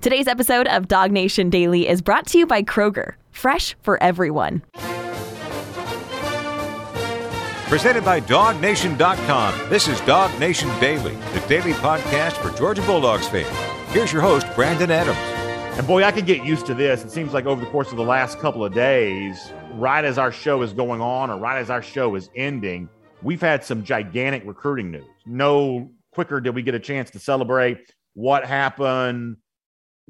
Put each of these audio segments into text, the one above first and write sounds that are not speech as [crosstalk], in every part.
Today's episode of Dog Nation Daily is brought to you by Kroger, fresh for everyone. Presented by DogNation.com. This is Dog Nation Daily, the daily podcast for Georgia Bulldogs fans. Here's your host, Brandon Adams. And boy, I could get used to this. It seems like over the course of the last couple of days, right as our show is going on or right as our show is ending, we've had some gigantic recruiting news. No quicker did we get a chance to celebrate what happened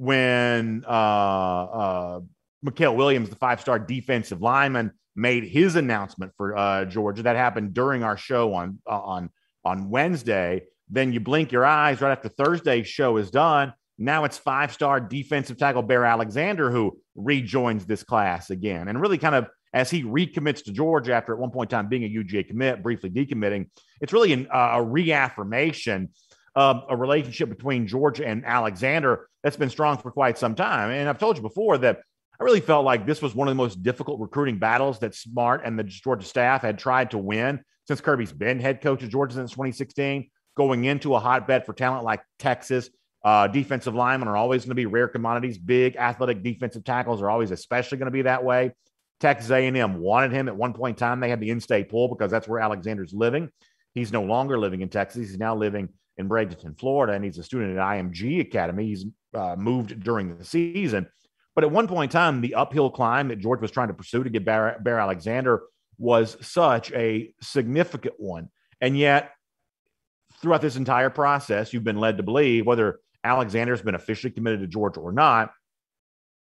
when uh, uh, Mykel Williams, the five star defensive lineman, made his announcement for uh, Georgia. That happened during our show on uh, on on Wednesday. Then you blink your eyes right after Thursday's show is done. Now it's five star defensive tackle Bear Alexander who rejoins this class again, and really kind of as he recommits to Georgia after at one point in time being a UGA commit, briefly decommitting. It's really an, uh, a reaffirmation of a relationship between Georgia and Alexander that's been strong for quite some time. And I've told you before that I really felt like this was one of the most difficult recruiting battles that Smart and the Georgia staff had tried to win since Kirby's been head coach of Georgia since 2016. Going into a hotbed for talent like Texas, uh, defensive linemen are always going to be rare commodities. Big athletic defensive tackles are always especially going to be that way. Texas A&M wanted him at one point in time. They had the in-state pool because that's where Alexander's living. He's no longer living in Texas. He's now living in Bradenton, Florida, and he's a student at IMG Academy. He's uh, moved during the season. But at one point in time, the uphill climb that George was trying to pursue to get Bear, Bear Alexander was such a significant one. And yet, throughout this entire process, you've been led to believe whether Alexander's been officially committed to Georgia or not,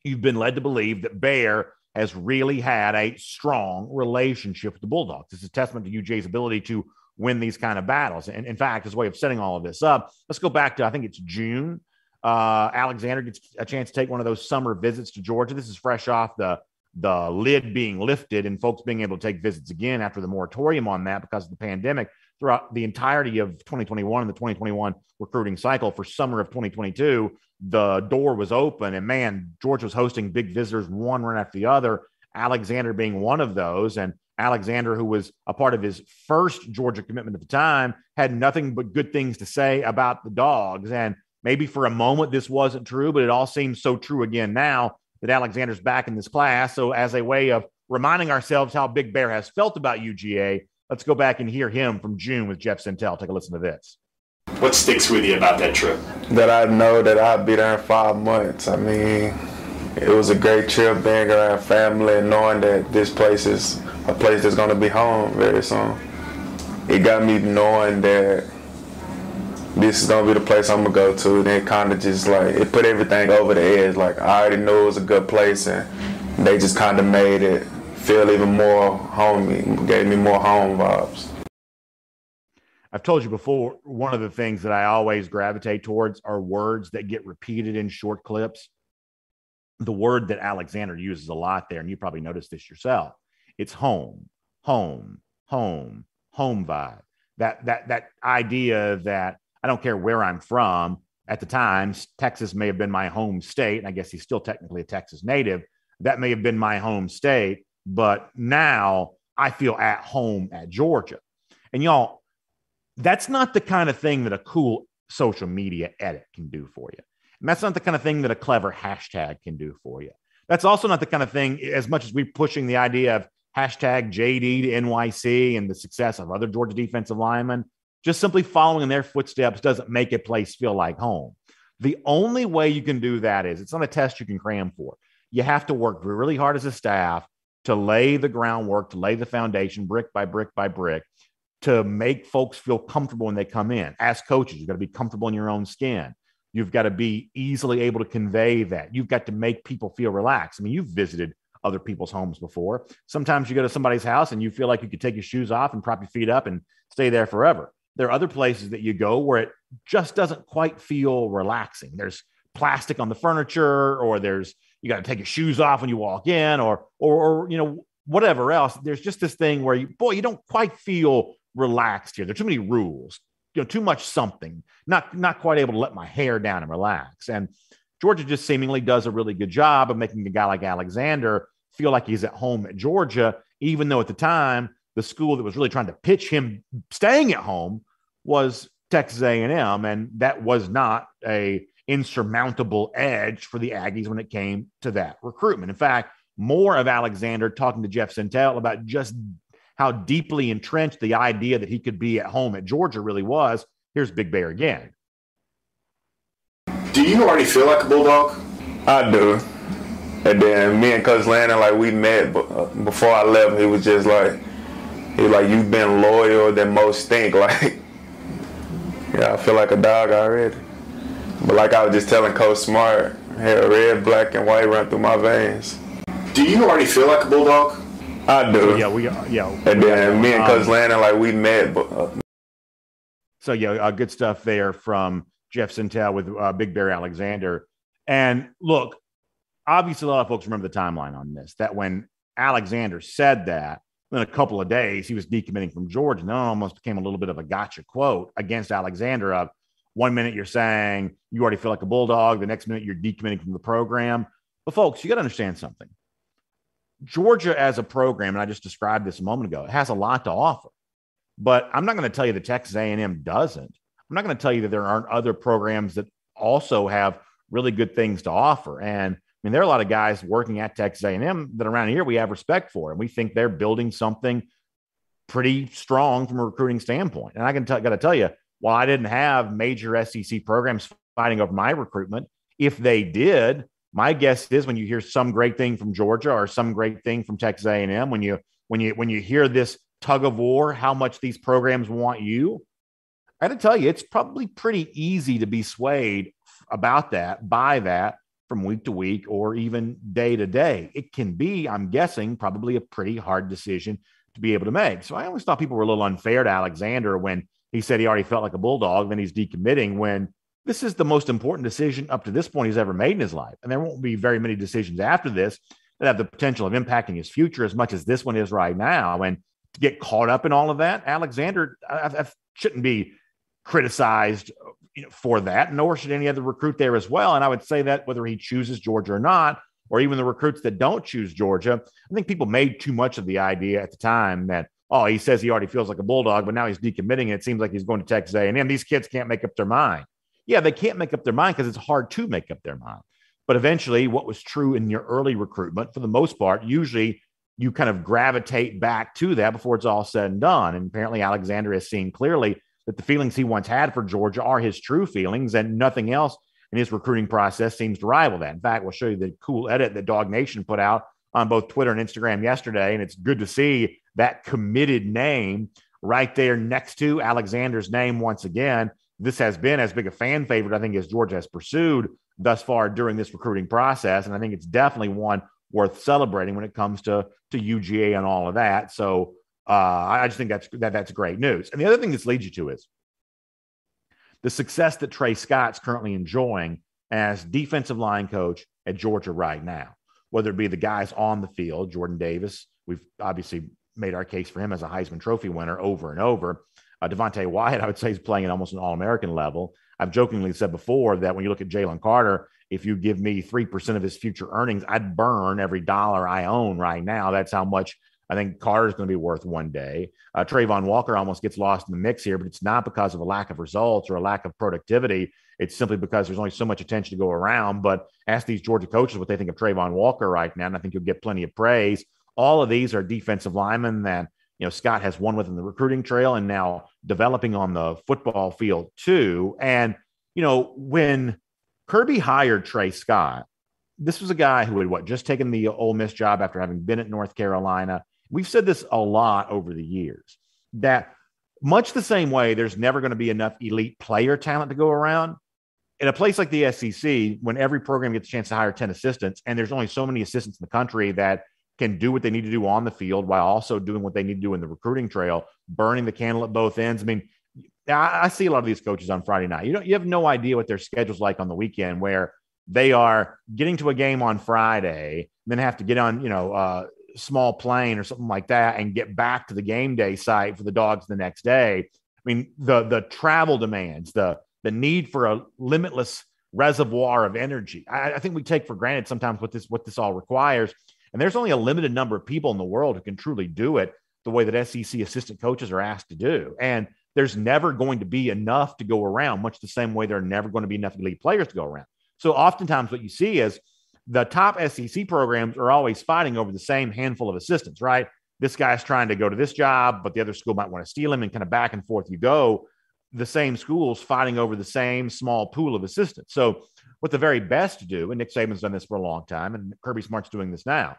you've been led to believe that Bear has really had a strong relationship with the Bulldogs. This is a testament to UGA's ability to win these kind of battles. And in fact, as a way of setting all of this up, let's go back to I think it's June uh, Alexander gets a chance to take one of those summer visits to Georgia. This is fresh off the the lid being lifted and folks being able to take visits again after the moratorium on that because of the pandemic throughout the entirety of 2021 and the 2021 recruiting cycle for summer of 2022 the door was open and man george was hosting big visitors one right after the other alexander being one of those and alexander who was a part of his first georgia commitment at the time had nothing but good things to say about the dogs and Maybe for a moment this wasn't true, but it all seems so true again now that Alexander's back in this class. So, as a way of reminding ourselves how Big Bear has felt about UGA, let's go back and hear him from June with Jeff Sentell. Take a listen to this. What sticks with you about that trip? That I know that I'll be there in five months. I mean, it was a great trip being around family and knowing that this place is a place that's going to be home very soon. It got me knowing that this is gonna be the place I'm gonna go to. And it kind of just like it put everything over the edge. Like I already knew it was a good place, and they just kind of made it feel even more homey, gave me more home vibes. I've told you before, one of the things that I always gravitate towards are words that get repeated in short clips. The word that Alexander uses a lot there, and you probably noticed this yourself, it's home, home, home, home vibe. That that that idea that I don't care where I'm from. At the time, Texas may have been my home state. And I guess he's still technically a Texas native. That may have been my home state. But now I feel at home at Georgia. And y'all, that's not the kind of thing that a cool social media edit can do for you. And that's not the kind of thing that a clever hashtag can do for you. That's also not the kind of thing, as much as we're pushing the idea of hashtag JD to NYC and the success of other Georgia defensive linemen, just simply following in their footsteps doesn't make a place feel like home. The only way you can do that is it's not a test you can cram for. You have to work really hard as a staff to lay the groundwork, to lay the foundation brick by brick by brick to make folks feel comfortable when they come in. As coaches, you've got to be comfortable in your own skin. You've got to be easily able to convey that. You've got to make people feel relaxed. I mean, you've visited other people's homes before. Sometimes you go to somebody's house and you feel like you could take your shoes off and prop your feet up and stay there forever. There are other places that you go where it just doesn't quite feel relaxing. There's plastic on the furniture, or there's you got to take your shoes off when you walk in, or, or or you know whatever else. There's just this thing where you boy you don't quite feel relaxed here. There's too many rules, you know, too much something. Not not quite able to let my hair down and relax. And Georgia just seemingly does a really good job of making a guy like Alexander feel like he's at home at Georgia, even though at the time the school that was really trying to pitch him staying at home was Texas A&M, and that was not a insurmountable edge for the Aggies when it came to that recruitment. In fact, more of Alexander talking to Jeff Sentell about just how deeply entrenched the idea that he could be at home at Georgia really was. Here's Big Bear again. Do you already feel like a bulldog? I do. And then me and Coach Landon, like we met uh, before I left. He was just like, he was like, you've been loyal than most think. [laughs] Like, yeah, I feel like a dog already. But like I was just telling Coach Smart, had red, black, and white run through my veins. Do you already feel like a bulldog? I do. Yeah, we yeah. And then me and Coach um, Landon, like we met. But, uh, so yeah, uh, good stuff there from Jeff Sentell with uh, Big Bear Alexander. And look, obviously, a lot of folks remember the timeline on this. That when Alexander said that, in a couple of days, he was decommitting from Georgia. And almost became a little bit of a gotcha quote against Alexander of one minute you're saying you already feel like a bulldog, the next minute you're decommitting from the program. But folks, you got to understand something. Georgia as a program, and I just described this a moment ago, it has a lot to offer. But I'm not going to tell you that Texas A&M doesn't. I'm not going to tell you that there aren't other programs that also have really good things to offer. And I mean, there are a lot of guys working at Texas A&M that around here we have respect for, and we think they're building something pretty strong from a recruiting standpoint. And I can t- got to tell you, while I didn't have major SEC programs fighting over my recruitment, if they did, my guess is when you hear some great thing from Georgia or some great thing from Texas A&M, when you when you when you hear this tug of war, how much these programs want you, I got to tell you, it's probably pretty easy to be swayed about that by that from week to week or even day to day. It can be, I'm guessing, probably a pretty hard decision to be able to make. So I always thought people were a little unfair to Alexander when he said he already felt like a bulldog, then he's decommitting when this is the most important decision up to this point he's ever made in his life. And there won't be very many decisions after this that have the potential of impacting his future as much as this one is right now. And to get caught up in all of that, Alexander I, I shouldn't be criticized you know, for that, nor should any other recruit there as well. And I would say that whether he chooses Georgia or not, or even the recruits that don't choose Georgia, I think people made too much of the idea at the time that oh, he says he already feels like a bulldog, but now he's decommitting, and it seems like he's going to Texas A&M. These kids can't make up their mind. Yeah, they can't make up their mind because it's hard to make up their mind. But eventually, what was true in your early recruitment, for the most part, usually you kind of gravitate back to that before it's all said and done. And apparently, Alexander has seen clearly that the feelings he once had for Georgia are his true feelings, and nothing else in his recruiting process seems to rival that. In fact, we'll show you the cool edit that Dog Nation put out on both Twitter and Instagram yesterday, and it's good to see that committed name right there next to Alexander's name once again. This has been as big a fan favorite, I think, as Georgia has pursued thus far during this recruiting process. And I think it's definitely one worth celebrating when it comes to, to UGA and all of that. So uh, I just think that's that, that's great news. And the other thing this leads you to is the success that Tray Scott's currently enjoying as defensive line coach at Georgia right now, whether it be the guys on the field, Jordan Davis, we've obviously made our case for him as a Heisman Trophy winner over and over. Uh, Devonte Wyatt, I would say, is playing at almost an All American level. I've jokingly said before that when you look at Jalen Carter, if you give me 3% of his future earnings, I'd burn every dollar I own right now. That's how much I think Carter's going to be worth one day. Uh, Travon Walker almost gets lost in the mix here, but it's not because of a lack of results or a lack of productivity. It's simply because there's only so much attention to go around. But ask these Georgia coaches what they think of Travon Walker right now, and I think you'll get plenty of praise. All of these are defensive linemen that you know Scott has won within the recruiting trail and now developing on the football field too. And you know when Kirby hired Tray Scott, this was a guy who had what just taken the Ole Miss job after having been at North Carolina. We've said this a lot over the years that much the same way there's never going to be enough elite player talent to go around in a place like the SEC, when every program gets a chance to hire 10 assistants, and there's only so many assistants in the country that can do what they need to do on the field while also doing what they need to do in the recruiting trail, burning the candle at both ends. I mean, I, I see a lot of these coaches on Friday night. You don't, you have no idea what their schedule's like on the weekend, where they are getting to a game on Friday, then have to get on, you know, uh, small plane or something like that, and get back to the game day site for the dogs the next day. I mean, the the travel demands, the the need for a limitless reservoir of energy. I, I think we take for granted sometimes what this what this all requires. And there's only a limited number of people in the world who can truly do it the way that SEC assistant coaches are asked to do. And there's never going to be enough to go around, much the same way there are never going to be enough elite players to go around. So oftentimes what you see is the top SEC programs are always fighting over the same handful of assistants, right? This guy's trying to go to this job, but the other school might want to steal him and kind of back and forth you go. The same schools fighting over the same small pool of assistants. So, what the very best do, and Nick Saban's done this for a long time, and Kirby Smart's doing this now,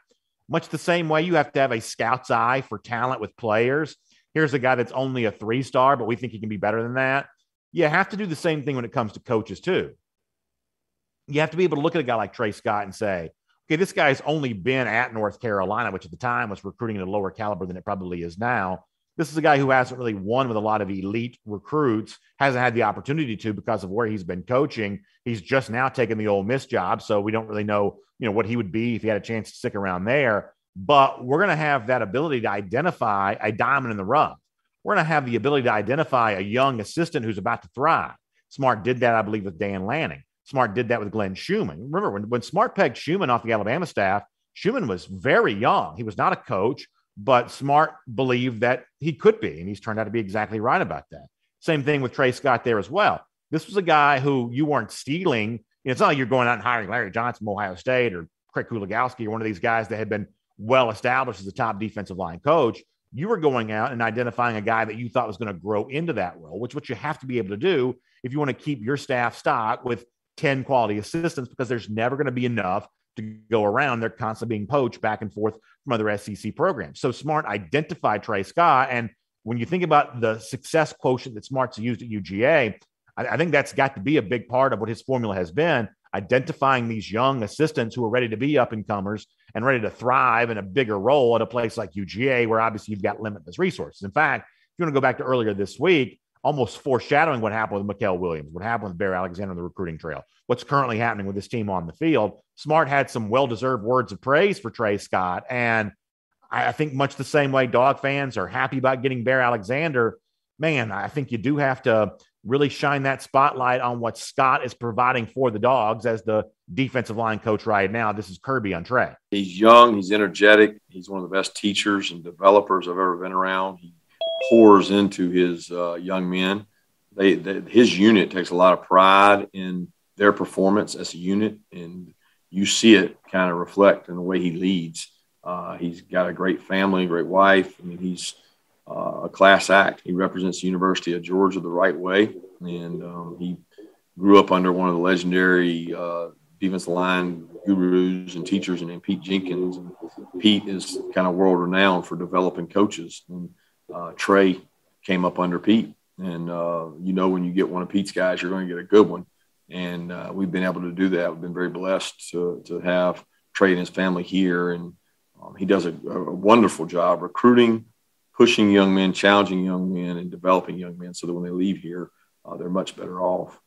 much the same way you have to have a scout's eye for talent with players. Here's a guy that's only a three star, but we think he can be better than that. You have to do the same thing when it comes to coaches, too. You have to be able to look at a guy like Tray Scott and say, okay, this guy's only been at North Carolina, which at the time was recruiting at a lower caliber than it probably is now. This is a guy who hasn't really won with a lot of elite recruits, hasn't had the opportunity to because of where he's been coaching. He's just now taken the Ole Miss job, so we don't really know, you know, what he would be if he had a chance to stick around there. But we're going to have that ability to identify a diamond in the rough. We're going to have the ability to identify a young assistant who's about to thrive. Smart did that, I believe, with Dan Lanning. Smart did that with Glenn Schumann. Remember, when, when Smart pegged Schumann off the Alabama staff, Schumann was very young. He was not a coach, but Smart believed that he could be, and he's turned out to be exactly right about that. Same thing with Tray Scott there as well. This was a guy who you weren't stealing. It's not like you're going out and hiring Larry Johnson from Ohio State or Craig Kuligowski or one of these guys that had been well established as a top defensive line coach. You were going out and identifying a guy that you thought was going to grow into that role, which what you have to be able to do if you want to keep your staff stock with 10 quality assistants because there's never going to be enough to go around. They're constantly being poached back and forth from other SEC programs. So Smart identified Tray Scott. And when you think about the success quotient that Smart's used at UGA, I, I think that's got to be a big part of what his formula has been identifying these young assistants who are ready to be up and comers and ready to thrive in a bigger role at a place like UGA, where obviously you've got limitless resources. In fact, if you want to go back to earlier this week, almost foreshadowing what happened with Mykel Williams, what happened with Bear Alexander on the recruiting trail, what's currently happening with this team on the field. Smart had some well deserved words of praise for Tray Scott. And I think much the same way dog fans are happy about getting Bear Alexander. Man, I think you do have to really shine that spotlight on what Scott is providing for the dogs as the defensive line coach right now. This is Kirby on Tray. He's young, he's energetic, he's one of the best teachers and developers I've ever been around. He pours into his uh, young men. They, they, his unit takes a lot of pride in their performance as a unit, and you see it kind of reflect in the way he leads. Uh, he's got a great family, great wife. I mean, he's uh, a class act. He represents the University of Georgia the right way, and um, he grew up under one of the legendary uh, defensive line gurus and teachers, and Pete Jenkins. And Pete is kind of world renowned for developing coaches. And uh, Tray came up under Pete. And uh, you know, when you get one of Pete's guys, you're going to get a good one. And uh, we've been able to do that. We've been very blessed to, to have Tray and his family here. And um, he does a, a, wonderful job recruiting, pushing young men, challenging young men, and developing young men so that when they leave here, uh, they're much better off.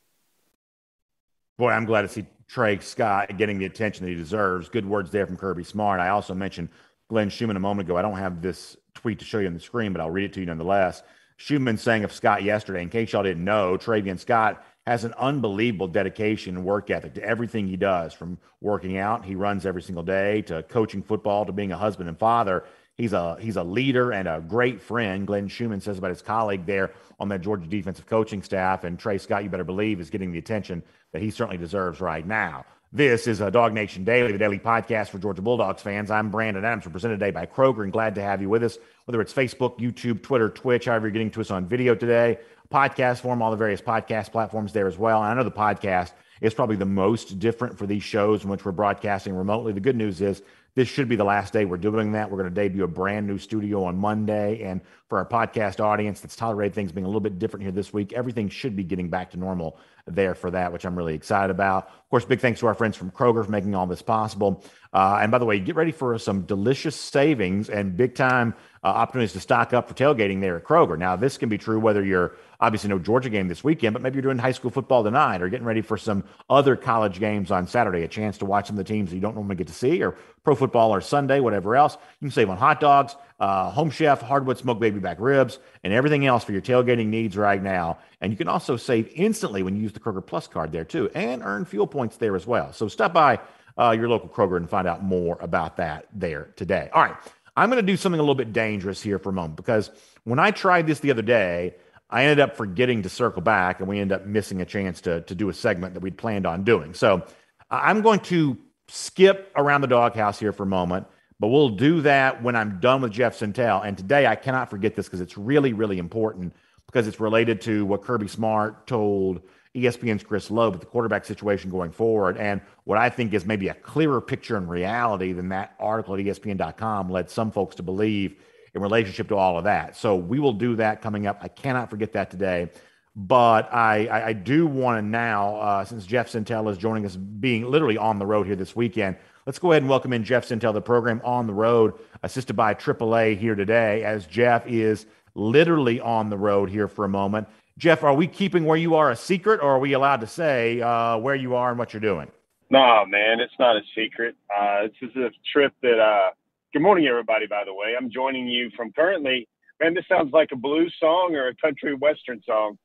Boy, I'm glad to see Tray Scott getting the attention that he deserves. Good words there from Kirby Smart. I also mentioned Glenn Schumann a moment ago. I don't have this tweet to show you on the screen, but I'll read it to you nonetheless. Schumann saying of Scott yesterday, in case y'all didn't know, Travian Scott has an unbelievable dedication and work ethic to everything he does, from working out, he runs every single day, to coaching football, to being a husband and father. He's a he's a leader and a great friend. Glenn Schumann says about his colleague there on that Georgia defensive coaching staff, and Tray Scott, you better believe, is getting the attention that he certainly deserves right now. This is a Dog Nation Daily, the daily podcast for Georgia Bulldogs fans. I'm Brandon Adams, presented today by Kroger, and glad to have you with us, whether it's Facebook, YouTube, Twitter, Twitch, however you're getting to us on video today, podcast form, all the various podcast platforms there as well. And I know the podcast is probably the most different for these shows in which we're broadcasting remotely. The good news is this should be the last day we're doing that. We're going to debut a brand new studio on Monday. And for our podcast audience that's tolerated things being a little bit different here this week, everything should be getting back to normal there for that, which I'm really excited about. Of course, big thanks to our friends from Kroger for making all this possible. Uh, and by the way, get ready for some delicious savings and big time uh, opportunities to stock up for tailgating there at Kroger. Now, this can be true whether you're obviously no Georgia game this weekend, but maybe you're doing high school football tonight or getting ready for some other college games on Saturday, a chance to watch some of the teams that you don't normally get to see, or pro football or Sunday, whatever else. You can save on hot dogs, uh, home chef, hardwood smoked baby back ribs, and everything else for your tailgating needs right now. And you can also save instantly when you use the Kroger Plus card there too, and earn fuel points there as well. So stop by uh, your local Kroger and find out more about that there today. All right. I'm going to do something a little bit dangerous here for a moment because when I tried this the other day, I ended up forgetting to circle back, and we ended up missing a chance to, to do a segment that we'd planned on doing. So I'm going to skip around the doghouse here for a moment, but we'll do that when I'm done with Jeff Sentell. And today I cannot forget this because it's really, really important because it's related to what Kirby Smart told ESPN's Chris Low, the quarterback situation going forward, and what I think is maybe a clearer picture in reality than that article at ESPN.com led some folks to believe in relationship to all of that. So we will do that coming up. I cannot forget that today. But I, I, I do want to now, uh, since Jeff Sentell is joining us, being literally on the road here this weekend, let's go ahead and welcome in Jeff Sentell, the program on the road, assisted by AAA here today, as Jeff is literally on the road here for a moment. Jeff, are we keeping where you are a secret, or are we allowed to say uh, where you are and what you're doing? No, man, it's not a secret. Uh, this is a trip that. Uh, good morning, everybody. By the way, I'm joining you from currently. Man, this sounds like a blues song or a country western song.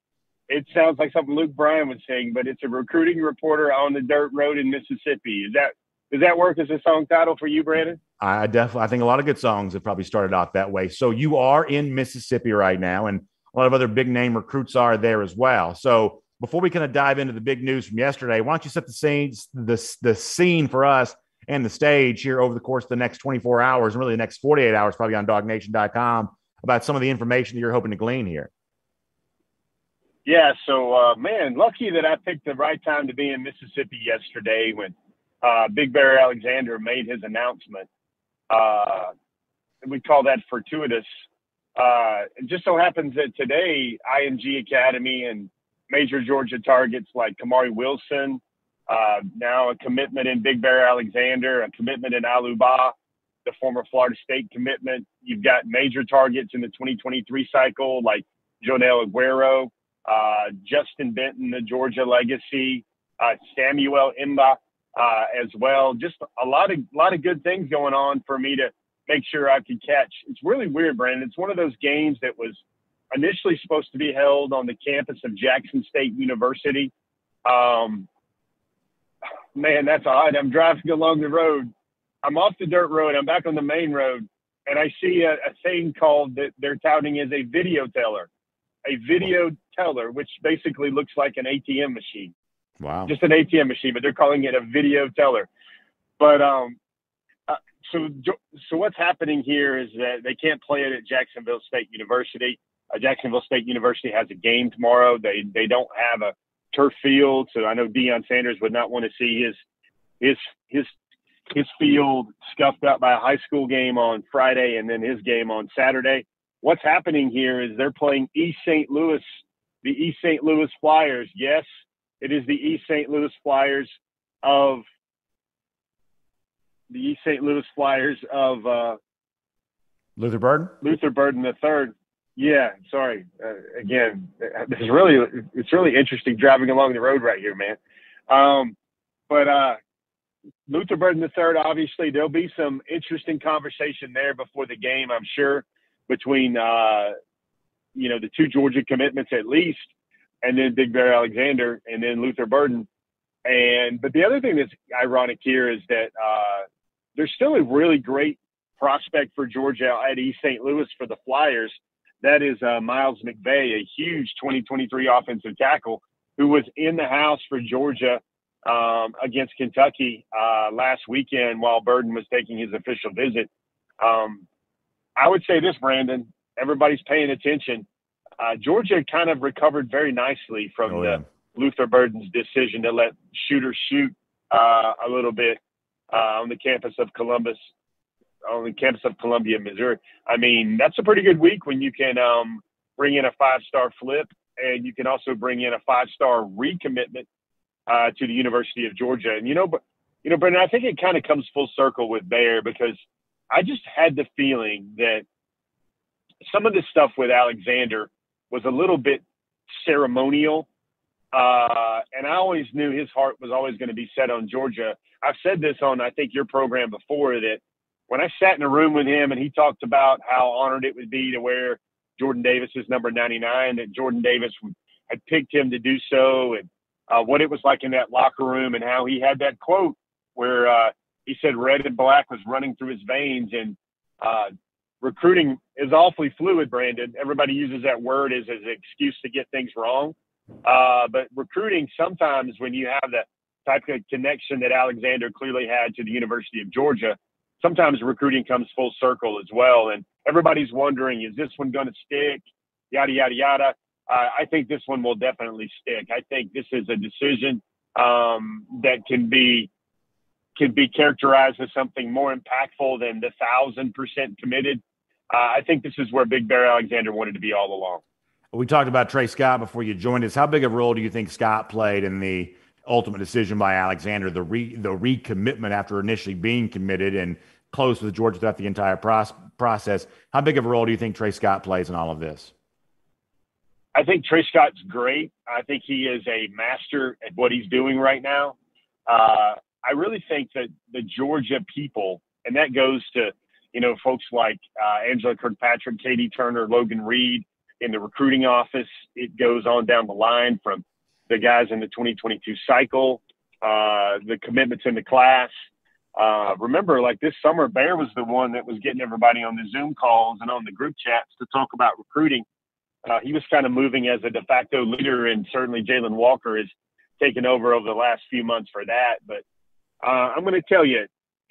It sounds like something Luke Bryan would sing, but it's a recruiting reporter on the dirt road in Mississippi. Is that does that work as a song title for you, Brandon? I definitely, I think a lot of good songs have probably started out that way. So you are in Mississippi right now, and a lot of other big name recruits are there as well. So before we kind of dive into the big news from yesterday, why don't you set the scene, the, the scene for us and the stage here over the course of the next 24 hours and really the next 48 hours, probably on dognation.com about some of the information that you're hoping to glean here. Yeah, so uh, man, lucky that I picked the right time to be in Mississippi yesterday when uh, Big Bear Alexander made his announcement. Uh, we call that fortuitous. Uh, it just so happens that today, IMG Academy and major Georgia targets like Kamari Wilson, uh, now a commitment in Big Bear Alexander, a commitment in Aluba, the former Florida State commitment. You've got major targets in the 2023 cycle like Joenel Aguero, uh, Justin Benton, the Georgia legacy, uh, Samuel M'ba uh, as well. Just a lot of lot of good things going on for me to make sure I could catch. It's really weird, Brandon. It's one of those games that was initially supposed to be held on the campus of Jackson State University. Um, man, that's odd. I'm driving along the road. I'm off the dirt road. I'm back on the main road, and I see a, a thing called that they're touting as a video teller, a video teller, which basically looks like an ATM machine. Wow. Just an ATM machine, but they're calling it a video teller. But um, uh, so so what's happening here is that they can't play it at Jacksonville State University. Uh, Jacksonville State University has a game tomorrow. They they don't have a turf field, so I know Deion Sanders would not want to see his his his his field scuffed up by a high school game on Friday and then his game on Saturday. What's happening here is they're playing East St. Louis, the East St. Louis Flyers. Yes, it is the East St. Louis Flyers of the East St. Louis Flyers of uh, Luther Burden. Luther Burden the third. Yeah, sorry. Uh, again, this is really it's really interesting driving along the road right here, man. Um, but uh, Luther Burden the third, obviously, there'll be some interesting conversation there before the game, I'm sure, between uh, you know the two Georgia commitments at least and then Big Bear Alexander, and then Luther Burden. And but the other thing that's ironic here is that uh, there's still a really great prospect for Georgia at East St. Louis for the Flyers. That is uh, Miles McVay, a huge 2023 offensive tackle who was in the house for Georgia um, against Kentucky uh, last weekend while Burden was taking his official visit. Um, I would say this, Brandon. Everybody's paying attention uh, Georgia kind of recovered very nicely from oh, the yeah. Luther Burden's decision to let shooters shoot uh, a little bit uh, on the campus of Columbus, on the campus of Columbia, Missouri. I mean, that's a pretty good week when you can um, bring in a five-star flip and you can also bring in a five-star recommitment uh, to the University of Georgia. And you know, but you know, Brandon, I think it kind of comes full circle with Bear because I just had the feeling that some of this stuff with Alexander was a little bit ceremonial. Uh, and I always knew his heart was always going to be set on Georgia. I've said this on, I think, your program before that when I sat in a room with him and he talked about how honored it would be to wear Jordan Davis's number 99, that Jordan Davis had picked him to do so, and uh, what it was like in that locker room, and how he had that quote where uh, he said red and black was running through his veins. And uh, recruiting is awfully fluid, Brandon. Everybody uses that word as, as an excuse to get things wrong. Uh, but recruiting, sometimes when you have the type of connection that Alexander clearly had to the University of Georgia, sometimes recruiting comes full circle as well. And everybody's wondering, is this one going to stick? Yada, yada, yada. Uh, I think this one will definitely stick. I think this is a decision um, that can be can be characterized as something more impactful than the thousand percent committed. Uh, I think this is where Big Bear Alexander wanted to be all along. We talked about Tray Scott before you joined us. How big of a role do you think Scott played in the ultimate decision by Alexander, the re, the recommitment after initially being committed and close with Georgia throughout the entire process? How big of a role do you think Tray Scott plays in all of this? I think Tray Scott's great. I think he is a master at what he's doing right now. Uh, I really think that the Georgia people, and that goes to, you know, folks like uh, Angela Kirkpatrick, Katie Turner, Logan Reed in the recruiting office. It goes on down the line from the guys in the 2022 cycle, uh, the commitments in the class. Uh, remember, like this summer, Bear was the one that was getting everybody on the Zoom calls and on the group chats to talk about recruiting uh, he was kind of moving as a de facto leader, and certainly Jalon Walker has taken over over the last few months for that. But uh, I'm going to tell you,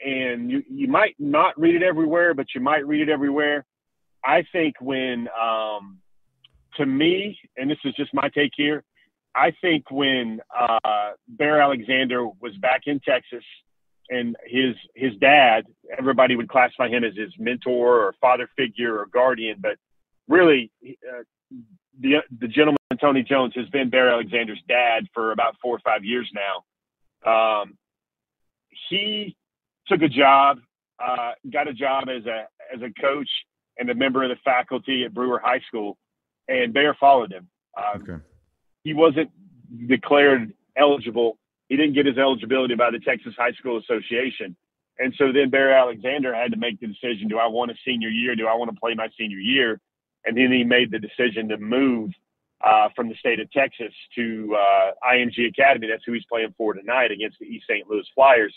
and you, you might not read it everywhere, but you might read it everywhere. I think when, um, to me, and this is just my take here, I think when uh, Bear Alexander was back in Texas and his his dad, everybody would classify him as his mentor or father figure or guardian, but really uh, the the gentleman Tony Jones has been Bear Alexander's dad for about four or five years now. Um, he took a job, uh, got a job as a as a coach and a member of the faculty at Brewer High School, and Bear followed him. Um, okay. He wasn't declared eligible. He didn't get his eligibility by the Texas High School Association. And so then Bear Alexander had to make the decision: Do I want a senior year? Do I want to play my senior year? and then he made the decision to move uh, from the state of Texas to uh, IMG Academy. That's who he's playing for tonight against the East St. Louis Flyers.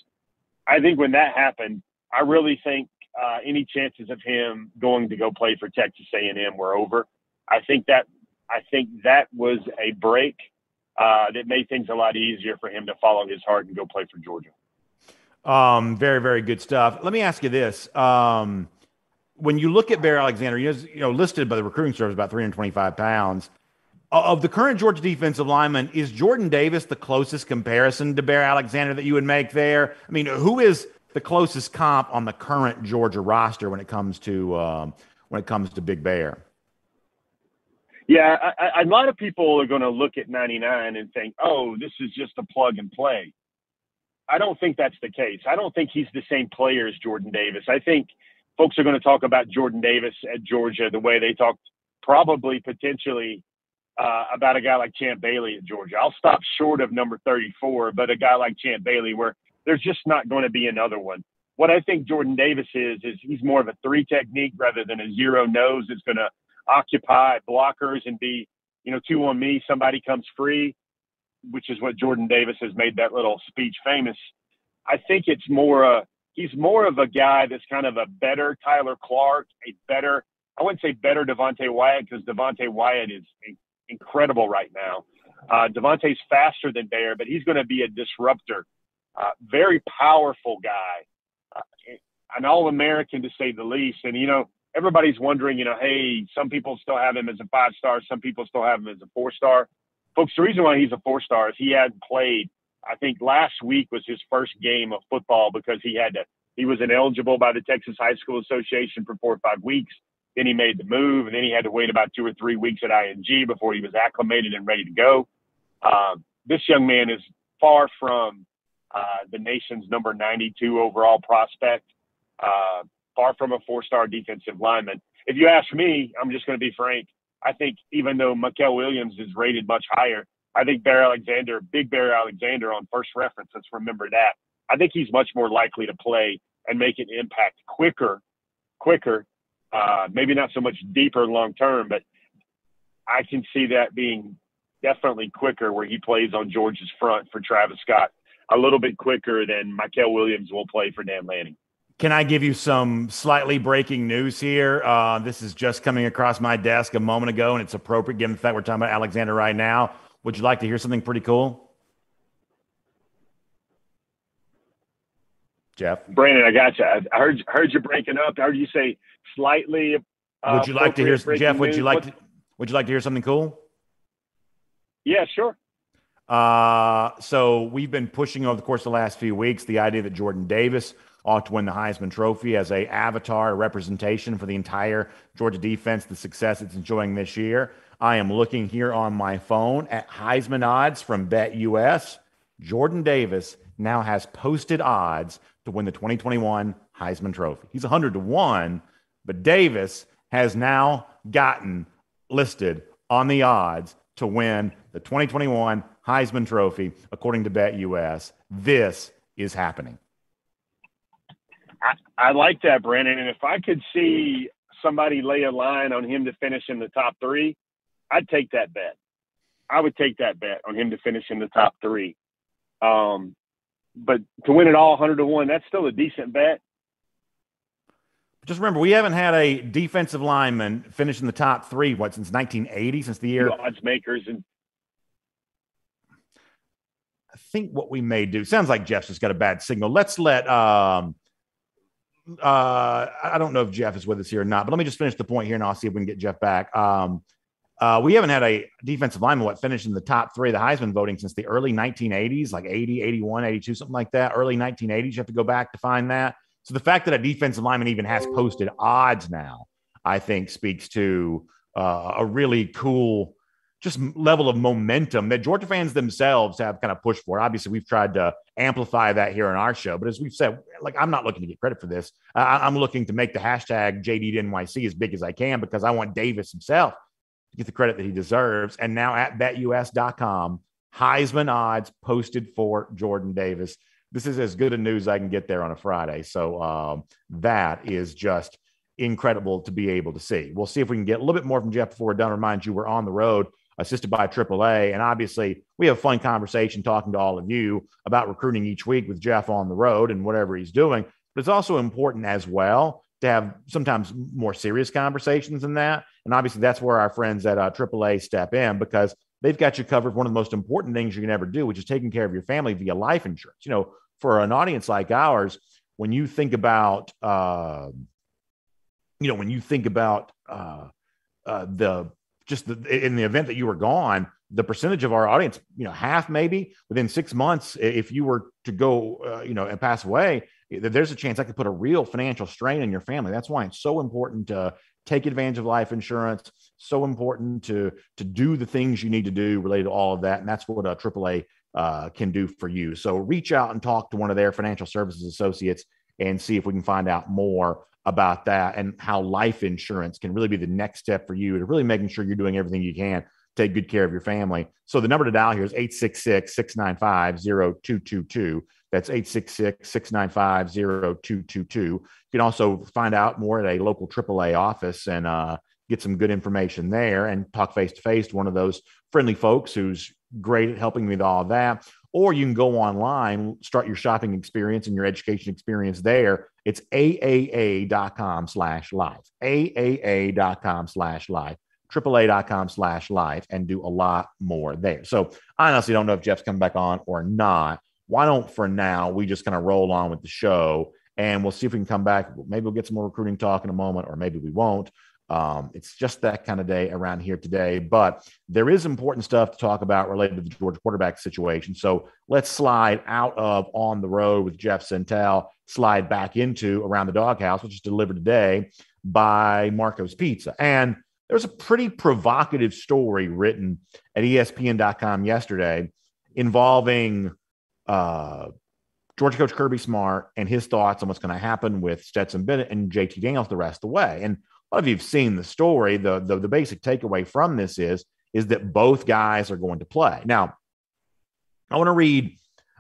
I think when that happened, I really think uh, any chances of him going to go play for Texas A&M were over. I think that I think that was a break uh, that made things a lot easier for him to follow his heart and go play for Georgia. Um, very very good stuff. Let me ask you this. Um, when you look at Bear Alexander, you know listed by the recruiting service about 325 pounds. Of the current Georgia defensive lineman, is Jordan Davis the closest comparison to Bear Alexander that you would make there? I mean, who is the closest comp on the current Georgia roster when it comes to um, when it comes to Big Bear? Yeah, I, I, a lot of people are going to look at 99 and think, "Oh, this is just a plug and play." I don't think that's the case. I don't think he's the same player as Jordan Davis. I think folks are going to talk about Jordan Davis at Georgia the way they talked probably potentially uh, about a guy like Champ Bailey at Georgia. I'll stop short of number 34, but a guy like Champ Bailey, where there's just not going to be another one. What I think Jordan Davis is, is he's more of a three technique rather than a zero nose that's going to occupy blockers and be, you know, two on me, somebody comes free, which is what Jordan Davis has made that little speech famous. I think it's more a, he's more of a guy that's kind of a better Tyler Clark, a better, I wouldn't say better Devonte Wyatt because Devonte Wyatt is incredible right now. Uh, Devonte's faster than Bear, but he's going to be a disruptor. Uh, very powerful guy, uh, an All American to say the least. And, you know, everybody's wondering, you know, hey, some people still have him as a five star, some people still have him as a four star. Folks, the reason why he's a four star is he hadn't played I think last week was his first game of football because he had to, he was ineligible by the Texas High School Association for four or five weeks. Then he made the move, and then he had to wait about two or three weeks at IMG before he was acclimated and ready to go. Um, this young man is far from uh, the nation's number 92 overall prospect, uh, far from a four star defensive lineman. If you ask me, I'm just going to be frank. I think even though Mykel Williams is rated much higher, I think Bear Alexander, Big Bear Alexander on first reference, let's remember that. I think he's much more likely to play and make an impact quicker, quicker, uh, maybe not so much deeper long term, but I can see that being definitely quicker where he plays on Georgia's front for Travis Scott, a little bit quicker than Mykel Williams will play for Dan Lanning. Can I give you some slightly breaking news here? Uh, this is just coming across my desk a moment ago, and it's appropriate given the fact we're talking about Alexander right now. Would you like to hear something pretty cool? Jeff? Brandon, I got you. I heard heard you breaking up. I heard you say slightly. Uh, would you like to hear Jeff? Would you like to, Would you like to hear something cool? Yeah, sure. Uh, so we've been pushing over the course of the last few weeks the idea that Jordan Davis ought to win the Heisman Trophy as a avatar, a representation for the entire Georgia defense, the success it's enjoying this year. I am looking here on my phone at Heisman odds from BetUS. Jordan Davis now has posted odds to win the 2021 Heisman Trophy. He's 100 to 1, but Davis has now gotten listed on the odds to win the 2021 Heisman Trophy, according to BetUS. This is happening. I, I like that, Brandon. And if I could see somebody lay a line on him to finish in the top three, I'd take that bet. I would take that bet on him to finish in the top three. Um, but to win it all 100 to 1, that's still a decent bet. Just remember, we haven't had a defensive lineman finish in the top three, what, since 1980, since the year Odds makers and I think what we may do sounds like Jeff's just got a bad signal. Let's let um uh I don't know if Jeff is with us here or not, but let me just finish the point here and I'll see if we can get Jeff back. Um uh, we haven't had a defensive lineman what finished in the top three of the Heisman voting since the early 1980s, like 80, 81, 82, something like that. Early 1980s. You have to go back to find that. So the fact that a defensive lineman even has posted odds now, I think speaks to uh, a really cool just level of momentum that Georgia fans themselves have kind of pushed for. Obviously, we've tried to amplify that here on our show, but as we've said, like I'm not looking to get credit for this. I- I'm looking to make the hashtag JD to NYC as big as I can because I want Davis himself to get the credit that he deserves. And now at betus.com, Heisman odds posted for Jordan Davis. This is as good a news I can get there on a Friday. So um, that is just incredible to be able to see. We'll see if we can get a little bit more from Jeff before we're done. Remind you, we're on the road, assisted by AAA. And obviously, we have a fun conversation talking to all of you about recruiting each week with Jeff on the road and whatever he's doing. But it's also important as well to have sometimes more serious conversations than that. And obviously, that's where our friends at uh, AAA step in because they've got you covered one of the most important things you can ever do, which is taking care of your family via life insurance. You know, for an audience like ours, when you think about, uh, you know, when you think about uh, uh, the just the, in the event that you were gone, the percentage of our audience, you know, half maybe within six months, if you were to go, uh, you know, and pass away, there's a chance I could put a real financial strain on your family. That's why it's so important to take advantage of life insurance. So important to to do the things you need to do related to all of that, and that's what a AAA uh, can do for you. So reach out and talk to one of their financial services associates and see if we can find out more about that and how life insurance can really be the next step for you to really making sure you're doing everything you can take good care of your family. So the number to dial here is 866-695-0222. That's 866-695-0222. You can also find out more at a local AAA office and uh, get some good information there and talk face to face to one of those friendly folks who's great at helping me with all that. Or you can go online, start your shopping experience and your education experience there. It's aaa.com slash live, aaa.com slash live, AAA.com slash live, and do a lot more there. So I honestly don't know if Jeff's coming back on or not. Why don't for now we just kind of roll on with the show and we'll see if we can come back. Maybe we'll get some more recruiting talk in a moment, or maybe we won't. Um, it's just that kind of day around here today, but there is important stuff to talk about related to the Georgia quarterback situation. So let's slide out of on the road with Jeff Sentell, slide back into around the doghouse, which is delivered today by Marco's Pizza. And there's a pretty provocative story written at ESPN.com yesterday involving uh, Georgia coach Kirby Smart and his thoughts on what's going to happen with Stetson Bennett and JT Daniels the rest of the way. And a lot of you've seen the story. The, the, the basic takeaway from this is, is that both guys are going to play. Now, I want to read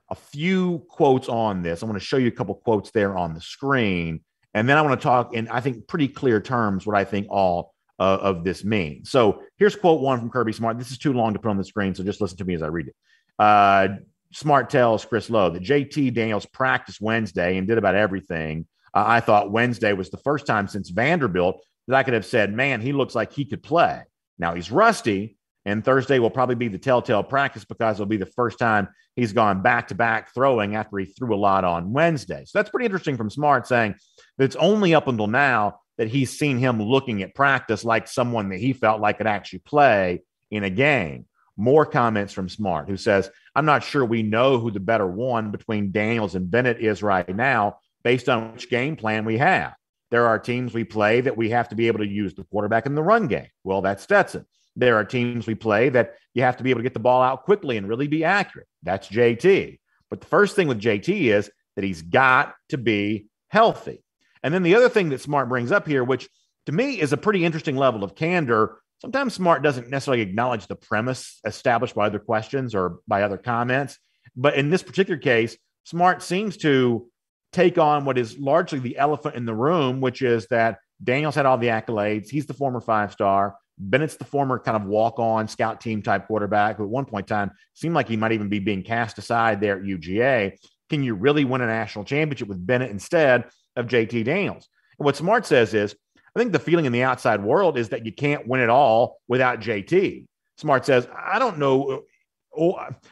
a few quotes on this. I want to show you a couple quotes there on the screen. And then I want to talk in, I think, pretty clear terms what I think all uh, of this means. So here's quote one from Kirby Smart. This is too long to put on the screen, so just listen to me as I read it. Uh, Smart tells Chris Low that JT Daniels practiced Wednesday and did about everything. Uh, I thought Wednesday was the first time since Vanderbilt that I could have said, man, he looks like he could play. Now he's rusty, and Thursday will probably be the telltale practice because it'll be the first time he's gone back to back throwing after he threw a lot on Wednesday. So that's pretty interesting from Smart saying that it's only up until now that he's seen him looking at practice like someone that he felt like could actually play in a game. More comments from Smart, who says, I'm not sure we know who the better one between Daniels and Bennett is right now based on which game plan we have. There are teams we play that we have to be able to use the quarterback in the run game. Well, that's Stetson. There are teams we play that you have to be able to get the ball out quickly and really be accurate. That's JT. But the first thing with JT is that he's got to be healthy. And then the other thing that Smart brings up here, which to me is a pretty interesting level of candor. Sometimes Smart doesn't necessarily acknowledge the premise established by other questions or by other comments. But in this particular case, Smart seems to take on what is largely the elephant in the room, which is that Daniels had all the accolades. He's the former five star. Bennett's the former kind of walk on scout team type quarterback who at one point in time seemed like he might even be being cast aside there at UGA. Can you really win a national championship with Bennett instead of JT Daniels? And what Smart says is, I think the feeling in the outside world is that you can't win it all without JT. Smart says, I don't know.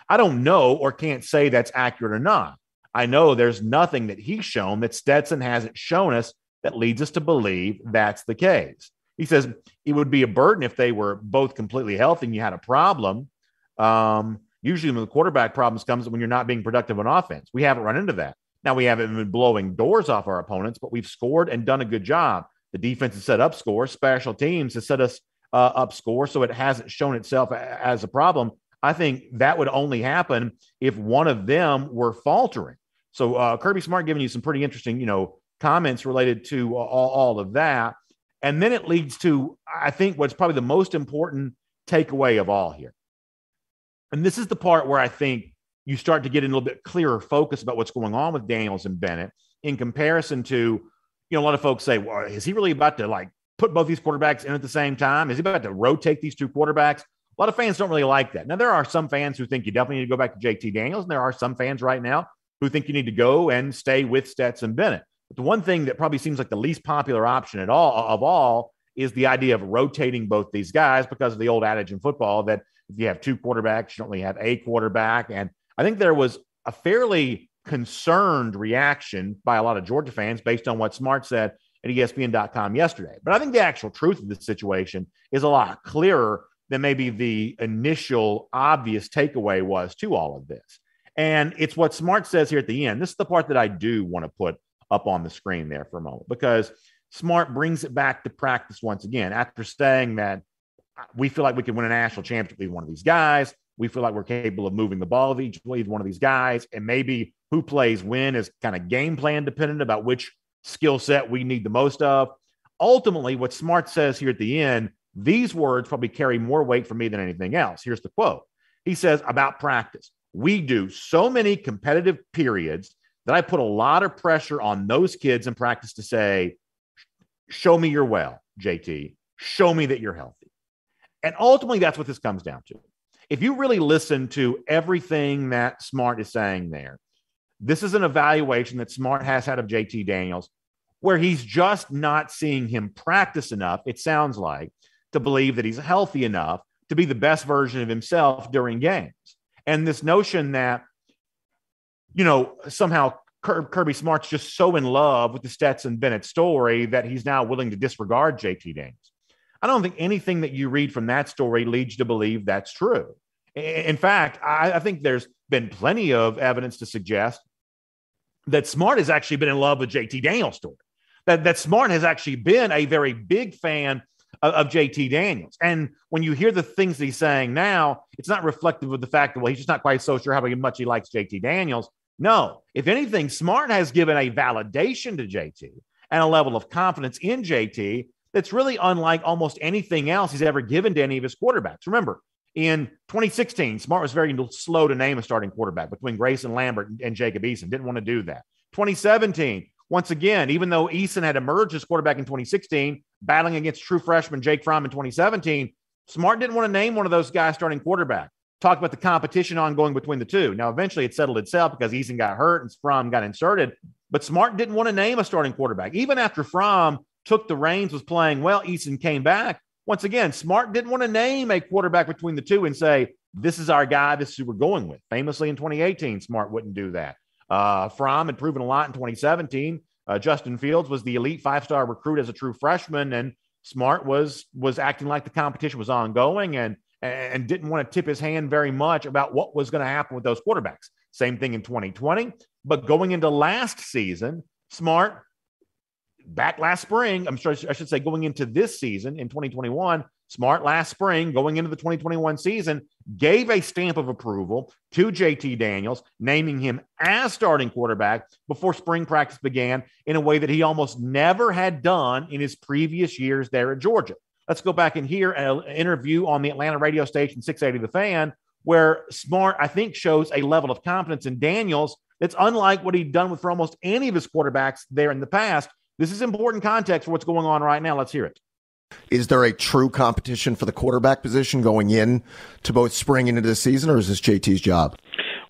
I don't know or can't say that's accurate or not. I know there's nothing that he's shown that Stetson hasn't shown us that leads us to believe that's the case. He says it would be a burden if they were both completely healthy and you had a problem. Um, usually, when the quarterback problems comes when you're not being productive on offense. We haven't run into that. Now we haven't been blowing doors off our opponents, but we've scored and done a good job. The defense has set up scores. Special teams has set us uh, up score, so it hasn't shown itself as a problem. I think that would only happen if one of them were faltering. So uh, Kirby Smart giving you some pretty interesting, you know, comments related to all, all of that. And then it leads to, I think, what's probably the most important takeaway of all here. And this is the part where I think you start to get a little bit clearer focus about what's going on with Daniels and Bennett in comparison to, you know, a lot of folks say, well, is he really about to like put both these quarterbacks in at the same time? Is he about to rotate these two quarterbacks? A lot of fans don't really like that. Now, there are some fans who think you definitely need to go back to JT Daniels, and there are some fans right now who think you need to go and stay with Stetson Bennett. But the one thing that probably seems like the least popular option at all of all is the idea of rotating both these guys because of the old adage in football that if you have two quarterbacks, you don't only have a quarterback. And I think there was a fairly concerned reaction by a lot of Georgia fans based on what Smart said at ESPN.com yesterday. But I think the actual truth of the situation is a lot clearer than maybe the initial obvious takeaway was to all of this. And it's what Smart says here at the end. This is the part that I do want to put up on the screen there for a moment because Smart brings it back to practice once again after saying that we feel like we can win a national championship with one of these guys. We feel like we're capable of moving the ball with each one of these guys. And maybe who plays when is kind of game plan dependent about which skill set we need the most of. Ultimately, what Smart says here at the end, these words probably carry more weight for me than anything else. Here's the quote He says about practice we do so many competitive periods that I put a lot of pressure on those kids in practice to say, show me you're well, JT. Show me that you're healthy. And ultimately, that's what this comes down to. If you really listen to everything that Smart is saying there, this is an evaluation that Smart has had of JT Daniels where he's just not seeing him practice enough, it sounds like, to believe that he's healthy enough to be the best version of himself during games. And this notion that, you know, somehow Kirby Smart's just so in love with the Stetson Bennett story that he's now willing to disregard JT Daniels. I don't think anything that you read from that story leads you to believe that's true. In fact, I, think there's been plenty of evidence to suggest that Smart has actually been in love with JT Daniels' story. That, that Smart has actually been a very big fan of, of, JT Daniels. And when you hear the things he's saying now, it's not reflective of the fact that, well, he's just not quite so sure how much he likes JT Daniels. No, if anything, Smart has given a validation to JT and a level of confidence in JT that's really unlike almost anything else he's ever given to any of his quarterbacks. Remember, in 2016, Smart was very slow to name a starting quarterback between Grayson Lambert and Jacob Eason. Didn't want to do that. 2017, once again, even though Eason had emerged as quarterback in 2016, battling against true freshman Jake Fromm in 2017, Smart didn't want to name one of those guys starting quarterback. Talk about the competition ongoing between the two. Now, eventually it settled itself because Eason got hurt and Fromm got inserted. but Smart didn't want to name a starting quarterback. Even after Fromm took the reins, was playing well, Eason came back. Once again, Smart didn't want to name a quarterback between the two and say, this is our guy, this is who we're going with. Famously in 2018, Smart wouldn't do that. Uh, Fromm had proven a lot in 2017. Uh, Justin Fields was the elite five-star recruit as a true freshman, and Smart was was acting like the competition was ongoing and and didn't want to tip his hand very much about what was going to happen with those quarterbacks. Same thing in 2020. But going into last season, Smart back last spring, I'm sure I should say going into this season in 2021, Smart last spring, going into the 2021 season, gave a stamp of approval to JT Daniels, naming him as starting quarterback before spring practice began in a way that he almost never had done in his previous years there at Georgia. Let's go back and hear an interview on the Atlanta radio station 680 The Fan, where Smart, I think, shows a level of confidence in Daniels that's unlike what he'd done with for almost any of his quarterbacks there in the past. This is important context for what's going on right now. Let's hear it. Is there a true competition for the quarterback position going in to both spring into the season, or is this JT's job?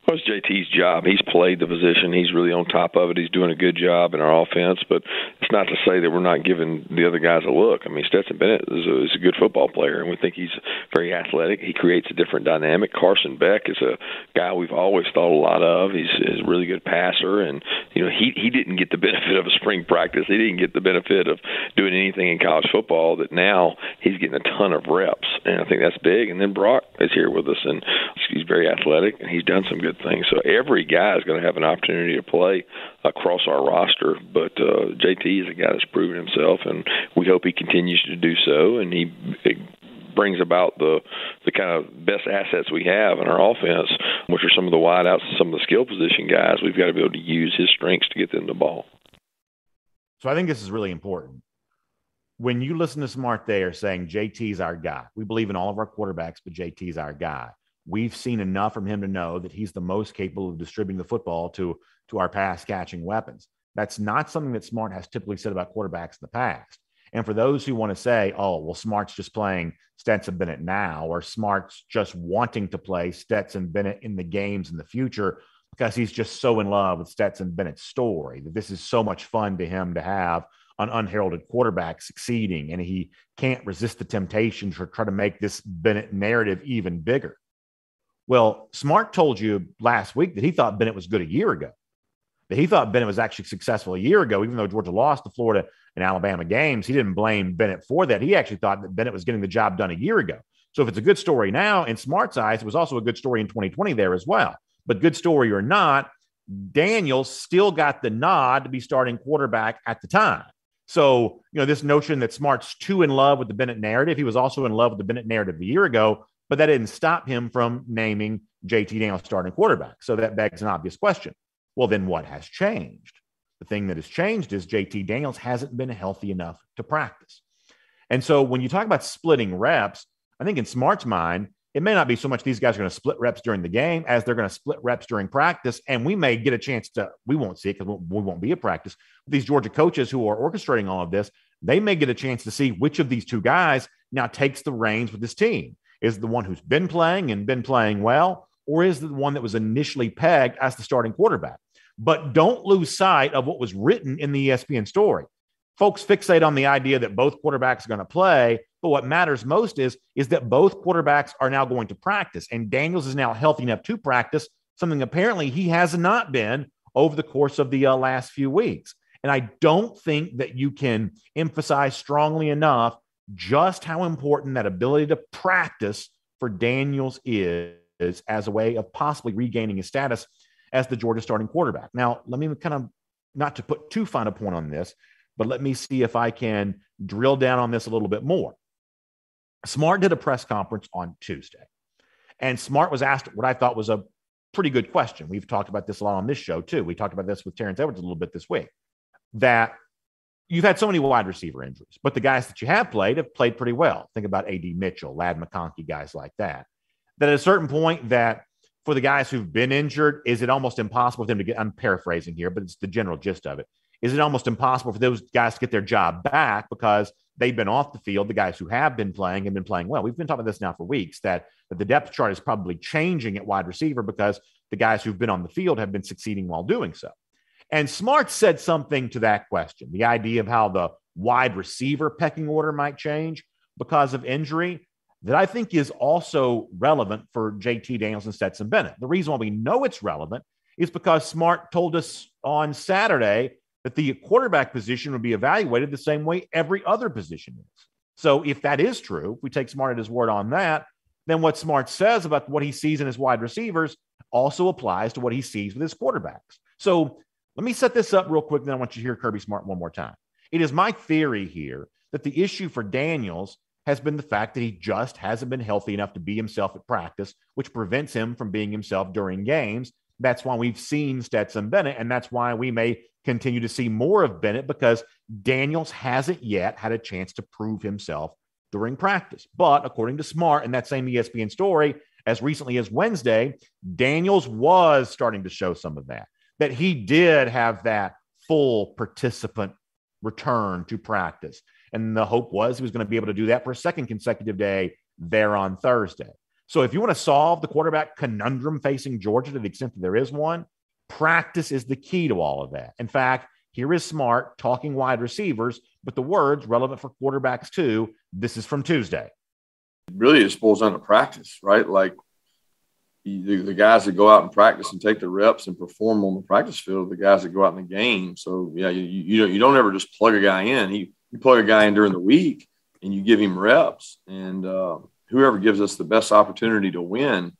Well, it's JT's job. He's played the position. He's really on top of it. He's doing a good job in our offense. But it's not to say that we're not giving the other guys a look. I mean, Stetson Bennett is a, is a good football player, and we think he's very athletic. He creates a different dynamic. Carson Beck is a guy we've always thought a lot of. He's, he's a really good passer, and you know he he didn't get the benefit of a spring practice. He didn't get the benefit of doing anything in college football. That now he's getting a ton of reps, and I think that's big. And then Brock is here with us, and he's very athletic, and he's done some good things. So every guy is going to have an opportunity to play across our roster. But uh, JT is a guy that's proven himself, and we hope he continues to do so. And he brings about the the kind of best assets we have in our offense, which are some of the wideouts and some of the skill position guys. We've got to be able to use his strengths to get them the ball. So I think this is really important. When you listen to Smart there saying JT's our guy, we believe in all of our quarterbacks, but JT's our guy. We've seen enough from him to know that he's the most capable of distributing the football to, to our pass catching weapons. That's not something that Smart has typically said about quarterbacks in the past. And for those who want to say, oh, well, Smart's just playing Stetson Bennett now, or Smart's just wanting to play Stetson Bennett in the games in the future because he's just so in love with Stetson Bennett's story, that this is so much fun to him to have an unheralded quarterback succeeding, and he can't resist the temptation to try to make this Bennett narrative even bigger. Well, Smart told you last week that he thought Bennett was good a year ago, that he thought Bennett was actually successful a year ago, even though Georgia lost to Florida and Alabama games. He didn't blame Bennett for that. He actually thought that Bennett was getting the job done a year ago. So if it's a good story now, in Smart's eyes, it was also a good story in 2020 there as well. But good story or not, Daniels still got the nod to be starting quarterback at the time. So, you know, this notion that Smart's too in love with the Bennett narrative, he was also in love with the Bennett narrative a year ago but that didn't stop him from naming JT Daniels starting quarterback. So that begs an obvious question. Well, then what has changed? The thing that has changed is JT Daniels hasn't been healthy enough to practice. And so when you talk about splitting reps, I think in Smart's mind, it may not be so much these guys are going to split reps during the game as they're going to split reps during practice. And we may get a chance to, we won't see it because we won't be at practice. These Georgia coaches who are orchestrating all of this, they may get a chance to see which of these two guys now takes the reins with this team. Is the one who's been playing and been playing well, or is the one that was initially pegged as the starting quarterback? But don't lose sight of what was written in the ESPN story. Folks fixate on the idea that both quarterbacks are going to play, but what matters most is, is that both quarterbacks are now going to practice, and Daniels is now healthy enough to practice, something apparently he has not been over the course of the uh, last few weeks. And I don't think that you can emphasize strongly enough just how important that ability to practice for Daniels is as a way of possibly regaining his status as the Georgia starting quarterback. Now, let me kind of not to put too fine a point on this, but let me see if I can drill down on this a little bit more. Smart did a press conference on Tuesday, and Smart was asked what I thought was a pretty good question. We've talked about this a lot on this show, too. We talked about this with Terrence Edwards a little bit this week that you've had so many wide receiver injuries, but the guys that you have played have played pretty well. Think about AD Mitchell, Ladd McConkey, guys like that. That at a certain point, that for the guys who've been injured, is it almost impossible for them to get? I'm paraphrasing here, but it's the general gist of it. Is it almost impossible for those guys to get their job back because they've been off the field? The guys who have been playing have been playing well. We've been talking about this now for weeks that, that the depth chart is probably changing at wide receiver because the guys who've been on the field have been succeeding while doing so. And Smart said something to that question the idea of how the wide receiver pecking order might change because of injury that I think is also relevant for JT Daniels and Stetson Bennett. The reason why we know it's relevant is because Smart told us on Saturday that the quarterback position would be evaluated the same way every other position is. So if that is true, if we take Smart at his word on that, then what Smart says about what he sees in his wide receivers also applies to what he sees with his quarterbacks. So let me set this up real quick, then I want you to hear Kirby Smart one more time. It is my theory here that the issue for Daniels has been the fact that he just hasn't been healthy enough to be himself at practice, which prevents him from being himself during games. That's why we've seen Stetson Bennett, and that's why we may continue to see more of Bennett because Daniels hasn't yet had a chance to prove himself during practice. But according to Smart in that same ESPN story, as recently as Wednesday, Daniels was starting to show some of that, that he did have that full participant return to practice. And the hope was he was going to be able to do that for a second consecutive day there on Thursday. So if you want to solve the quarterback conundrum facing Georgia to the extent that there is one, practice is the key to all of that. In fact, here is Smart talking wide receivers, but the words relevant for quarterbacks too. This is from Tuesday. Really, it boils down to practice, right? Like the, the guys that go out and practice and take the reps and perform on the practice field, the guys that go out in the game. So yeah, you you don't you don't ever just plug a guy in. He you plug a guy in during the week and you give him reps, and uh, whoever gives us the best opportunity to win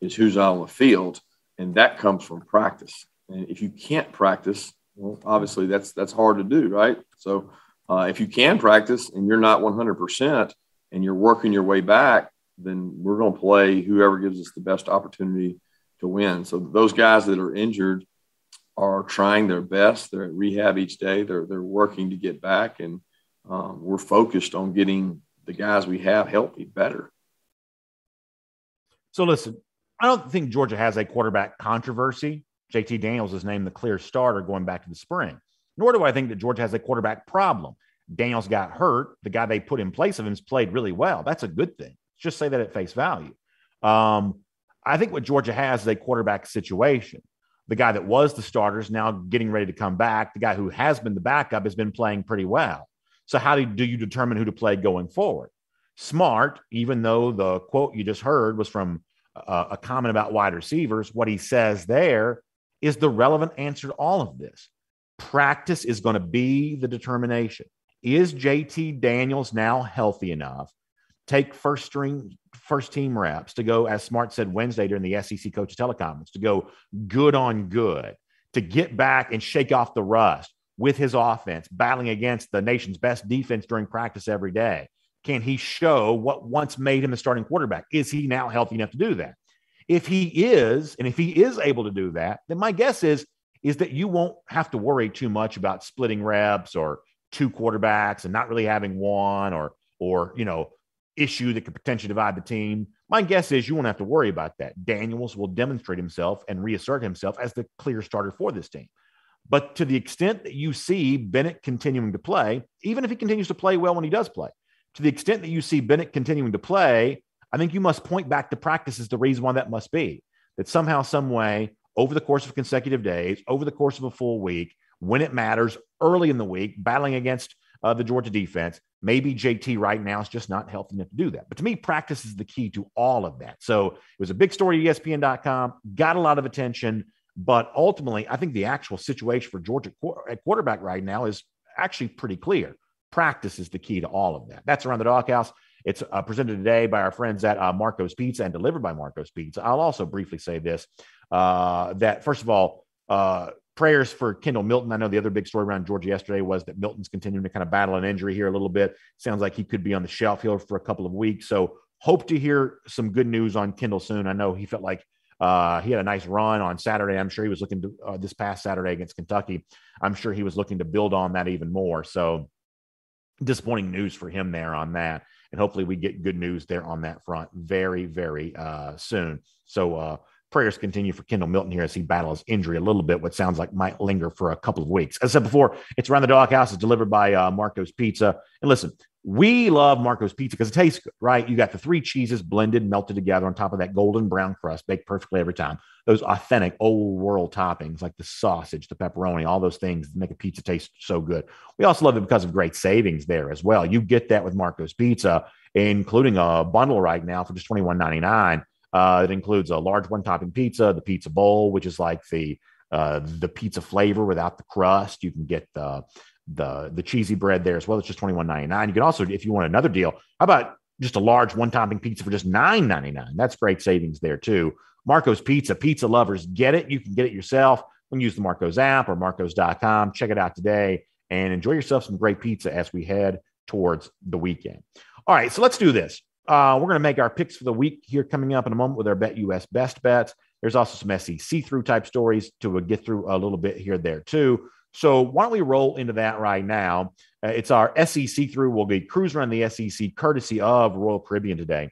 is who's out on the field, and that comes from practice. And if you can't practice, well, obviously that's that's hard to do, right? So uh, if you can practice and you're not 100 percent and you're working your way back, then we're going to play whoever gives us the best opportunity to win. So those guys that are injured are trying their best. They're at rehab each day. They're they're working to get back, and um, we're focused on getting the guys we have healthy better. So listen, I don't think Georgia has a quarterback controversy. JT Daniels is named the clear starter going back to the spring. Nor do I think that Georgia has a quarterback problem. Daniels got hurt. The guy they put in place of him has played really well. That's a good thing. Just say that at face value. Um, I think what Georgia has is a quarterback situation. The guy that was the starter is now getting ready to come back. The guy who has been the backup has been playing pretty well. So, how do, do you determine who to play going forward? Smart, even though the quote you just heard was from a comment about wide receivers, what he says there is the relevant answer to all of this. Practice is going to be the determination. Is JT Daniels now healthy enough? Take first string, first team reps to go, as Smart said Wednesday during the SEC coaches teleconference, to go good on good, to get back and shake off the rust with his offense, battling against the nation's best defense during practice every day? Can he show what once made him the starting quarterback? Is he now healthy enough to do that? If he is, and if he is able to do that, then my guess is is that you won't have to worry too much about splitting reps or two quarterbacks and not really having one or or you know issue that could potentially divide the team. My guess is you won't have to worry about that. Daniels will demonstrate himself and reassert himself as the clear starter for this team. But to the extent that you see Bennett continuing to play, even if he continues to play well when he does play, to the extent that you see Bennett continuing to play, I think you must point back to practice as the reason why that must be. That somehow, some way, over the course of consecutive days, over the course of a full week, when it matters, early in the week, battling against the Georgia defense, maybe JT right now is just not healthy enough to do that. But to me, practice is the key to all of that. So it was a big story at ESPN.com, got a lot of attention. But ultimately, I think the actual situation for Georgia at quarterback right now is actually pretty clear. Practice is the key to all of that. That's around the doghouse. It's uh, presented today by our friends at uh, Marco's Pizza and delivered by Marco's Pizza. I'll also briefly say this uh, that, first of all, uh, prayers for Kendall Milton. I know the other big story around Georgia yesterday was that Milton's continuing to kind of battle an injury here a little bit. Sounds like he could be on the shelf here for a couple of weeks. So hope to hear some good news on Kendall soon. I know he felt like uh, he had a nice run on Saturday. I'm sure he was looking to uh, this past Saturday against Kentucky. I'm sure he was looking to build on that even more. So disappointing news for him there on that. And hopefully we get good news there on that front very, very uh, soon. So uh, prayers continue for Kendall Milton here as he battles injury a little bit, what sounds like might linger for a couple of weeks. As I said before, it's around the doghouse. It's delivered by uh, Marco's Pizza. And listen, we love Marco's Pizza because it tastes good, right? You got the three cheeses blended, melted together on top of that golden brown crust, baked perfectly every time. Those authentic old world toppings like the sausage, the pepperoni, all those things make a pizza taste so good. We also love it because of great savings there as well. You get that with Marco's Pizza, including a bundle right now for just twenty one ninety nine. Uh, it includes a large one topping pizza, the pizza bowl, which is like the uh, the pizza flavor without the crust. You can get the the the cheesy bread there as well. It's just twenty one ninety nine. You can also, if you want another deal, how about just a large one topping pizza for just nine ninety nine? That's great savings there too. Marco's Pizza, pizza lovers get it. You can get it yourself. You can use the Marco's app or Marcos.com. Check it out today and enjoy yourself some great pizza as we head towards the weekend. All right, so let's do this. Uh, we're going to make our picks for the week here coming up in a moment with our BetUS best bets. There's also some SEC through type stories to get through a little bit here there too. So why don't we roll into that right now? Uh, it's our SEC through. We'll be cruising around the SEC courtesy of Royal Caribbean today.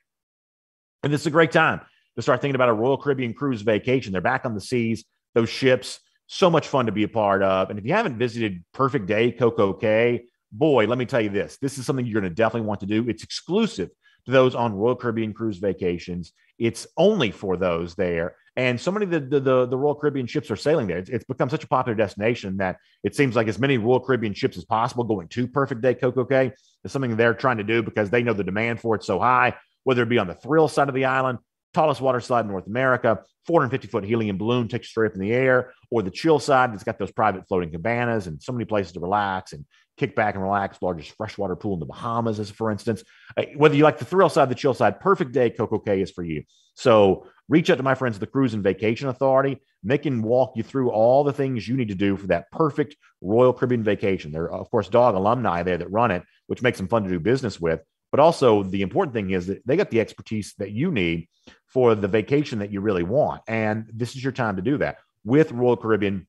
And this is a great time to start thinking about a Royal Caribbean cruise vacation. They're back on the seas, those ships, so much fun to be a part of. And if you haven't visited Perfect Day, Coco Cay, boy, let me tell you this this is something you're going to definitely want to do. It's exclusive those on Royal Caribbean cruise vacations. It's only for those there. And so many of the, the, the, Royal Caribbean ships are sailing there. It's, it's, become such a popular destination that it seems like as many Royal Caribbean ships as possible going to Perfect Day Coco Cay is something they're trying to do because they know the demand for it so high, whether it be on the thrill side of the island, tallest water slide in North America, 450 foot helium balloon takes you straight up in the air, or the chill side that's got those private floating cabanas and so many places to relax and kick back and relax. Largest freshwater pool in the Bahamas, as for instance. Uh, whether you like the thrill side, the chill side, perfect day Coco Cay is for you. So reach out to my friends at the Cruise and Vacation Authority. They can walk you through all the things you need to do for that perfect Royal Caribbean vacation. There are, of course, dog alumni there that run it, which makes them fun to do business with. But also, the important thing is that they got the expertise that you need for the vacation that you really want. And this is your time to do that with Royal Caribbean.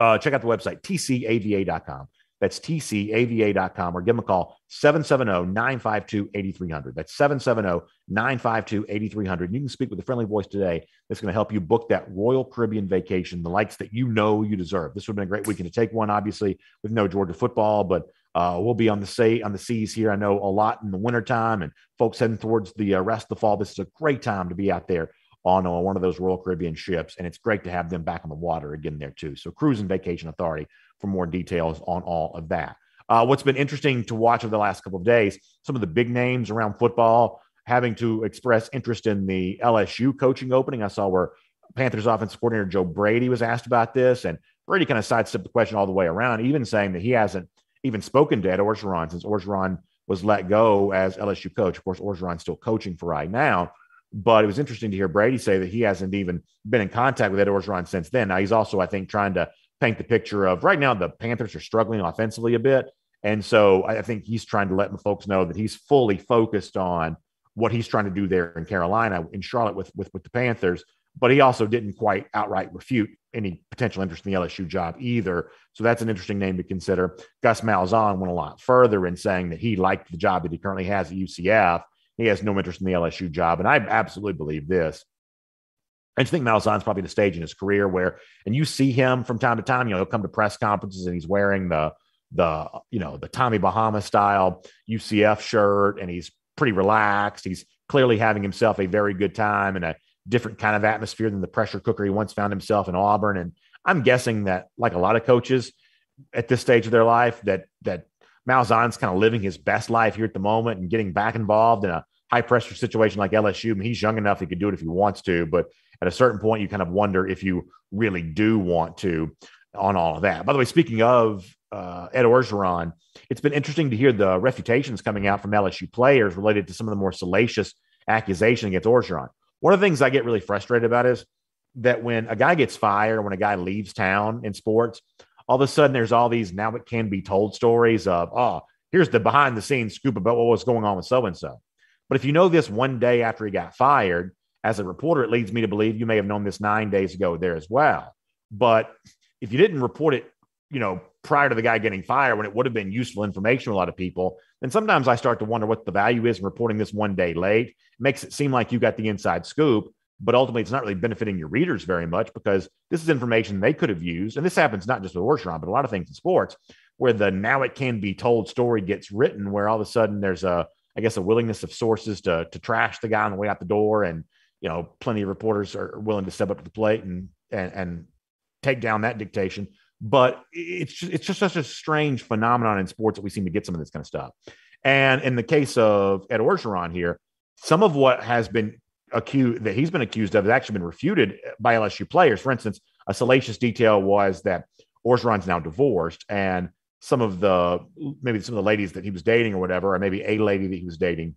Uh, check out the website, tcava.com. That's tcava.com or give them a call 770 952 8300. That's 770 952 8300. You can speak with a friendly voice today that's going to help you book that Royal Caribbean vacation, the likes that you know you deserve. This would have been a great weekend to take one, obviously, with no Georgia football, but uh, we'll be on the sea on the seas here. I know a lot in the wintertime and folks heading towards the uh, rest of the fall. This is a great time to be out there on uh, one of those Royal Caribbean ships, and it's great to have them back on the water again there too. So, Cruise and Vacation Authority for more details on all of that. Uh, what's been interesting to watch over the last couple of days, some of the big names around football having to express interest in the LSU coaching opening. I saw where Panthers offensive coordinator Joe Brady was asked about this, and Brady kind of sidestepped the question all the way around, even saying that he hasn't even spoken to Ed Orgeron since Orgeron was let go as LSU coach. Of course, Orgeron's still coaching for right now, but it was interesting to hear Brady say that he hasn't even been in contact with Ed Orgeron since then. Now he's also, I think, trying to paint the picture of right now the Panthers are struggling offensively a bit, and so I think he's trying to let the folks know that he's fully focused on what he's trying to do there in Carolina, in Charlotte with with, with the Panthers. But he also didn't quite outright refute any potential interest in the LSU job either. So that's an interesting name to consider. Gus Malzahn went a lot further in saying that he liked the job that he currently has at UCF. He has no interest in the LSU job. And I absolutely believe this. I just think Malzahn's probably the stage in his career where, and you see him from time to time, you know, he'll come to press conferences and he's wearing the, the, you know, the Tommy Bahama style UCF shirt and he's pretty relaxed. He's clearly having himself a very good time and a different kind of atmosphere than the pressure cooker he once found himself in Auburn. And I'm guessing that, like a lot of coaches at this stage of their life, that that Malzahn's kind of living his best life here at the moment and getting back involved in a high pressure situation like LSU. I mean, he's young enough; he could do it if he wants to. But at a certain point, you kind of wonder if you really do want to on all of that. By the way, speaking of uh, Ed Orgeron, it's been interesting to hear the refutations coming out from LSU players related to some of the more salacious accusations against Orgeron. One of the things I get really frustrated about is that when a guy gets fired, when a guy leaves town in sports, all of a sudden there's all these now it can be told stories of, oh, here's the behind the scenes scoop about what was going on with so and so. But if you know this one day after he got fired, as a reporter, it leads me to believe you may have known this nine days ago there as well. But if you didn't report it, you know, prior to the guy getting fired, when it would have been useful information to a lot of people, then sometimes I start to wonder what the value is in reporting this one day late. It makes it seem like you got the inside scoop. but ultimately it's not really benefiting your readers very much because this is information they could have used. And this happens not just with Orgeron, but a lot of things in sports where the now it can be told story gets written, where all of a sudden there's a, I guess, a willingness of sources to, to trash the guy on the way out the door. And, you know, plenty of reporters are willing to step up to the plate and, and, and take down that dictation. But it's just, it's just such a strange phenomenon in sports that we seem to get some of this kind of stuff. And in the case of Ed Orgeron here, some of what has been accused that he's been accused of has actually been refuted by LSU players. For instance, a salacious detail was that Orgeron's now divorced, and some of the maybe some of the ladies that he was dating or whatever, or maybe a lady that he was dating,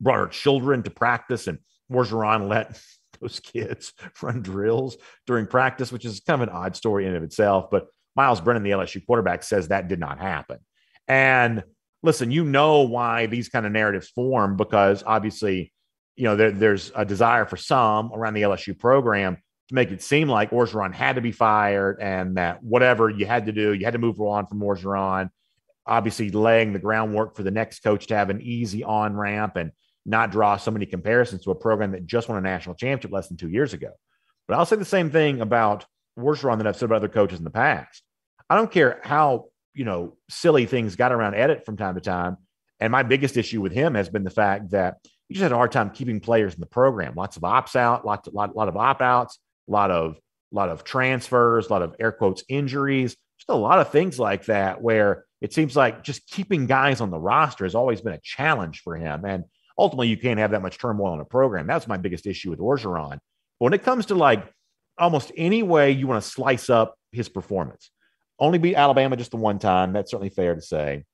brought her children to practice, and Orgeron let those [laughs] kids run drills during practice, which is kind of an odd story in of itself. But Myles Brennan, the LSU quarterback, says that did not happen. And listen, you know why these kind of narratives form because obviously you know, there, there's a desire for some around the LSU program to make it seem like Orgeron had to be fired and that whatever you had to do, you had to move on from Orgeron. Obviously, laying the groundwork for the next coach to have an easy on ramp and not draw so many comparisons to a program that just won a national championship less than two years ago. But I'll say the same thing about Orgeron that I've said about other coaches in the past. I don't care how you know silly things got around edit from time to time. And my biggest issue with him has been the fact that he just had a hard time keeping players in the program. Lots of ops out, lots of lot, lot of opt outs, a lot of lot of transfers, a lot of air quotes injuries, just a lot of things like that. Where it seems like just keeping guys on the roster has always been a challenge for him, and ultimately you can't have that much turmoil in a program. That's my biggest issue with Orgeron. But when it comes to like almost any way you want to slice up his performance, only beat Alabama just the one time. That's certainly fair to say.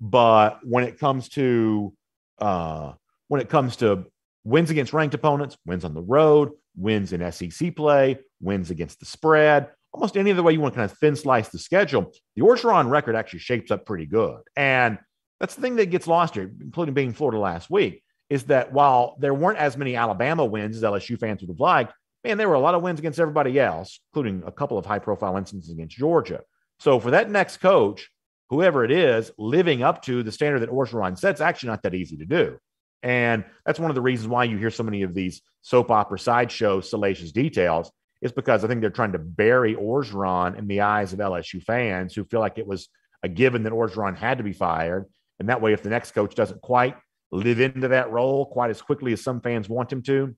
But when it comes to uh, when it comes to wins against ranked opponents, wins on the road, wins in SEC play, wins against the spread, almost any other way you want to kind of thin slice the schedule, the Orgeron record actually shapes up pretty good. And that's the thing that gets lost here, including being Florida last week, is that while there weren't as many Alabama wins as LSU fans would have liked, man, there were a lot of wins against everybody else, including a couple of high profile instances against Georgia. So for that next coach, whoever it is, living up to the standard that Orgeron sets, actually not that easy to do. And that's one of the reasons why you hear so many of these soap opera sideshow salacious details is because I think they're trying to bury Orgeron in the eyes of LSU fans who feel like it was a given that Orgeron had to be fired. And that way, if the next coach doesn't quite live into that role quite as quickly as some fans want him to,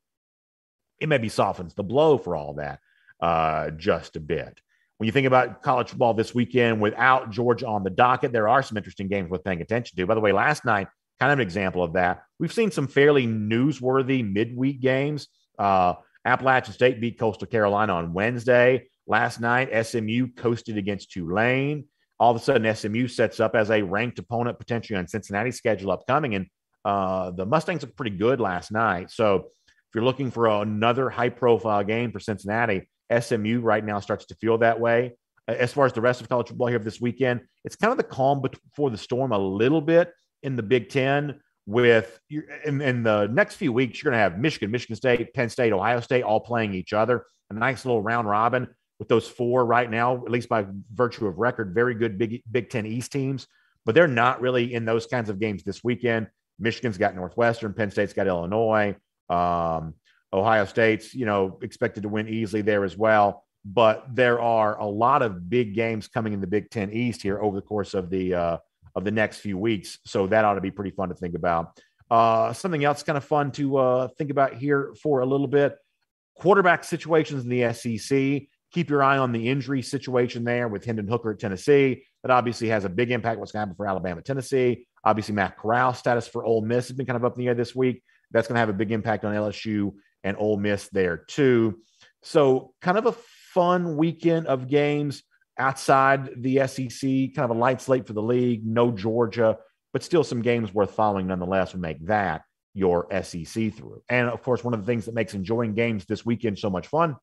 it maybe softens the blow for all that uh, just a bit. When you think about college football this weekend without Georgia on the docket, there are some interesting games worth paying attention to. By the way, last night, kind of an example of that. We've seen some fairly newsworthy midweek games. Uh, Appalachian State beat Coastal Carolina on Wednesday. Last night, SMU coasted against Tulane. All of a sudden, SMU sets up as a ranked opponent potentially on Cincinnati's schedule upcoming. And uh, the Mustangs looked pretty good last night. So if you're looking for another high profile game for Cincinnati, SMU right now starts to feel that way. As far as the rest of college football here this weekend, it's kind of the calm before the storm a little bit in the Big Ten with in, in the next few weeks, you're going to have Michigan, Michigan State, Penn State, Ohio State all playing each other. A nice little round robin with those four right now, at least by virtue of record, very good Big Big Ten East teams. But they're not really in those kinds of games this weekend. Michigan's got Northwestern, Penn State's got Illinois, um, Ohio State's you know expected to win easily there as well. But there are a lot of big games coming in the Big Ten East here over the course of the uh, of the next few weeks. So that ought to be pretty fun to think about. Uh, something else kind of fun to uh, think about here for a little bit quarterback situations in the SEC. Keep your eye on the injury situation there with Hendon Hooker at Tennessee. That obviously has a big impact what's going to happen for Alabama, Tennessee. Obviously, Matt Corral status for Ole Miss has been kind of up in the air this week. That's going to have a big impact on LSU and Ole Miss there too. So, kind of a fun weekend of games outside the SEC, kind of a light slate for the league, no Georgia, but still some games worth following nonetheless would make that your SEC through. And of course, one of the things that makes enjoying games this weekend so much fun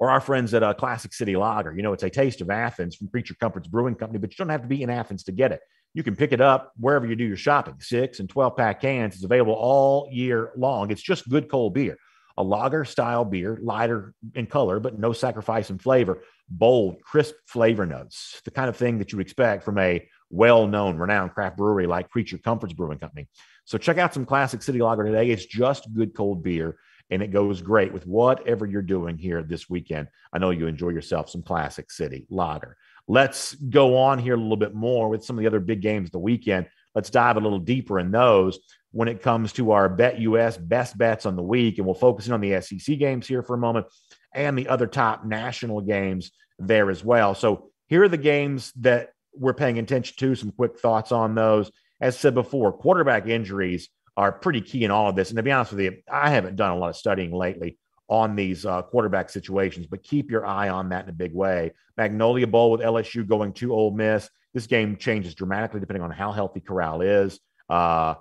are our friends at uh, Classic City Lager. You know, it's a taste of Athens from Creature Comforts Brewing Company, but you don't have to be in Athens to get it. You can pick it up wherever you do your shopping. Six and 12 pack cans is available all year long. It's just good cold beer a lager style beer, lighter in color, but no sacrifice in flavor, bold, crisp flavor notes, the kind of thing that you expect from a well known, renowned craft brewery like Creature Comforts Brewing Company. So check out some Classic City Lager today. It's just good cold beer, and it goes great with whatever you're doing here this weekend. I know you enjoy yourself some Classic City Lager. Let's go on here a little bit more with some of the other big games of the weekend. Let's dive a little deeper in those when it comes to our BetUS best bets on the week. And we'll focus in on the SEC games here for a moment and the other top national games there as well. So here are the games that we're paying attention to, some quick thoughts on those. As said before, quarterback injuries are pretty key in all of this. And to be honest with you, I haven't done a lot of studying lately on these uh, quarterback situations, but keep your eye on that in a big way. Magnolia Bowl with LSU going to Ole Miss. This game changes dramatically depending on how healthy Corral is. Uh,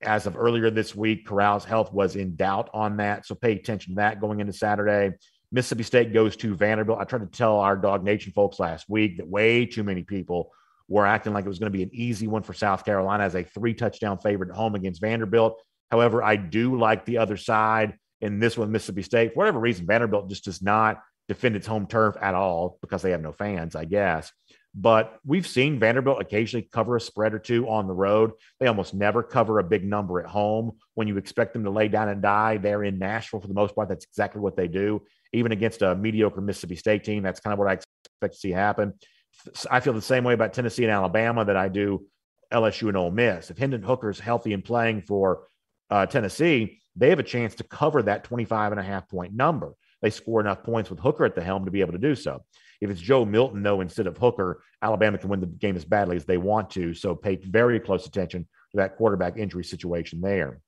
as of earlier this week, Corral's health was in doubt on that. So pay attention to that going into Saturday. Mississippi State goes to Vanderbilt. I tried to tell our Dawg Nation folks last week that way too many people were acting like it was going to be an easy one for South Carolina as a three touchdown favorite at home against Vanderbilt. However, I do like the other side in this one, Mississippi State. For whatever reason, Vanderbilt just does not defend its home turf at all because they have no fans, I guess. But we've seen Vanderbilt occasionally cover a spread or two on the road. They almost never cover a big number at home. When you expect them to lay down and die, they're in Nashville for the most part. That's exactly what they do. Even against a mediocre Mississippi State team, that's kind of what I expect to see happen. I feel the same way about Tennessee and Alabama that I do LSU and Ole Miss. If Hendon Hooker is healthy and playing for uh, Tennessee, they have a chance to cover that 25 and a half point number. They score enough points with Hooker at the helm to be able to do so. If it's Joe Milton, though, instead of Hooker, Alabama can win the game as badly as they want to. So pay very close attention to that quarterback injury situation there.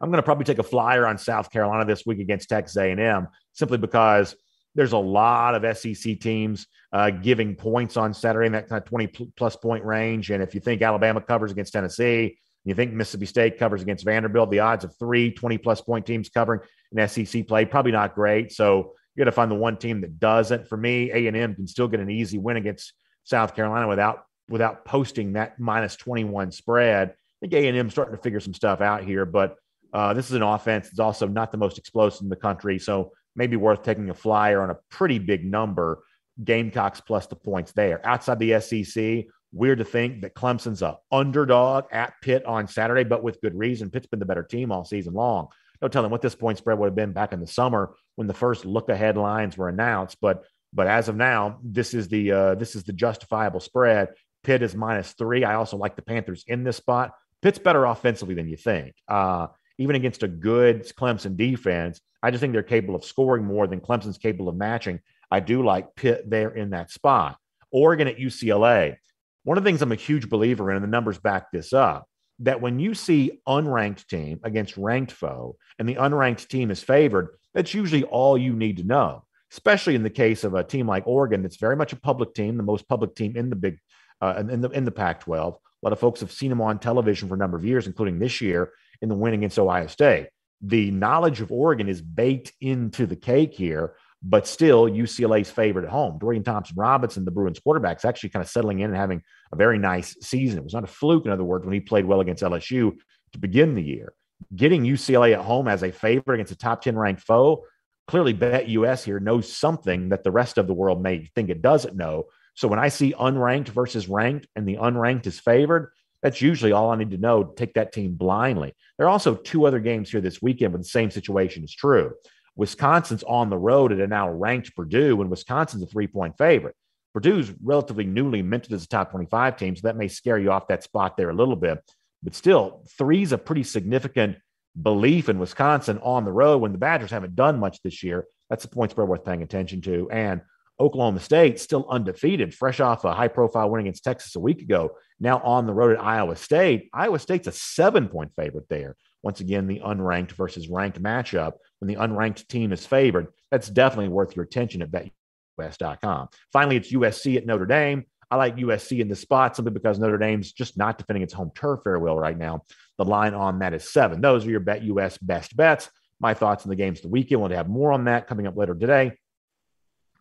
I'm going to probably take a flyer on South Carolina this week against Texas A&M simply because there's a lot of SEC teams uh, giving points on Saturday in that kind of 20 plus point range. And if you think Alabama covers against Tennessee, you think Mississippi State covers against Vanderbilt, the odds of three 20 plus point teams covering an SEC play probably not great. So you got to find the one team that doesn't. For me, A and M can still get an easy win against South Carolina without without posting that minus 21 spread. I think A and M starting to figure some stuff out here, but uh, this is an offense that's also not the most explosive in the country, so maybe worth taking a flyer on a pretty big number. Gamecocks plus the points there. Outside the SEC, weird to think that Clemson's a underdog at Pitt on Saturday, but with good reason. Pitt's been the better team all season long no telling what this point spread would have been back in the summer when the first look ahead lines were announced. But but as of now, this is the uh, this is the justifiable spread. Pitt is minus three. I also like the Panthers in this spot. Pitt's better offensively than you think. Uh, even against a good Clemson defense, I just think they're capable of scoring more than Clemson's capable of matching. I do like Pitt there in that spot. Oregon at UCLA. One of the things I'm a huge believer in, and the numbers back this up, that when you see unranked team against ranked foe and the unranked team is favored, that's usually all you need to know, especially in the case of a team like Oregon that's very much a public team, the most public team in the big uh, in the in the Pac-12. A lot of folks have seen them on television for a number of years, including this year in the win against Ohio State. The knowledge of Oregon is baked into the cake here, but still UCLA's favorite at home. Dorian Thompson Robinson, the Bruins quarterback, is actually kind of settling in and having a very nice season. It was not a fluke, in other words, when he played well against LSU to begin the year. Getting UCLA at home as a favorite against a top 10 ranked foe, clearly BetUS here knows something that the rest of the world may think it doesn't know. So when I see unranked versus ranked and the unranked is favored, that's usually all I need to know to take that team blindly. There are also two other games here this weekend where the same situation is true. Wisconsin's on the road at a now ranked Purdue, and Wisconsin's a three point favorite. Purdue's relatively newly minted as a top 25 team, so that may scare you off that spot there a little bit. But still, three's a pretty significant belief in Wisconsin on the road when the Badgers haven't done much this year. That's a point spread worth paying attention to. And Oklahoma State still undefeated, fresh off a high profile win against Texas a week ago, now on the road at Iowa State. Iowa State's a seven point favorite there. Once again, the unranked versus ranked matchup when the unranked team is favored. That's definitely worth your attention at betus.com. Finally, it's USC at Notre Dame. I like USC in the spot simply because Notre Dame's just not defending its home turf very well right now. The line on that is seven. Those are your BetUS best bets. My thoughts on the games of the weekend. We'll have more on that coming up later today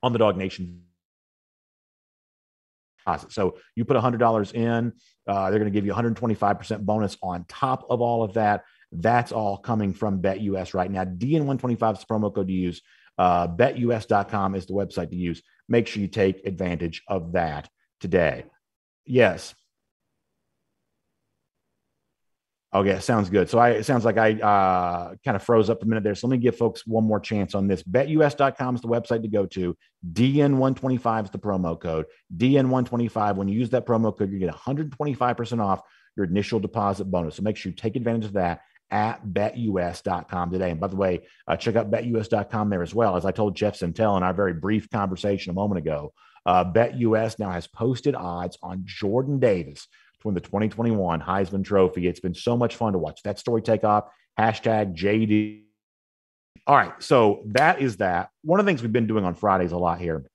on the Dawg Nation. So you put $100 in, uh, they're going to give you 125% bonus on top of all of that. That's all coming from BetUS right now. DN125 is the promo code to use. Uh, betus.com is the website to use. Make sure you take advantage of that today. Yes. Okay, sounds good. So I, it sounds like I uh, kind of froze up a minute there. So let me give folks one more chance on this. BetUS.com is the website to go to. DN125 is the promo code. DN125. When you use that promo code, you get 125% off your initial deposit bonus. So make sure you take advantage of that at betus.com today. And by the way, uh, check out betus.com there as well. As I told Jeff Sentell in our very brief conversation a moment ago, uh, BetUS now has posted odds on Jordan Davis to win the 2021 Heisman Trophy. It's been so much fun to watch that story take off. Hashtag JD. All right. So that is that. One of the things we've been doing on Fridays a lot here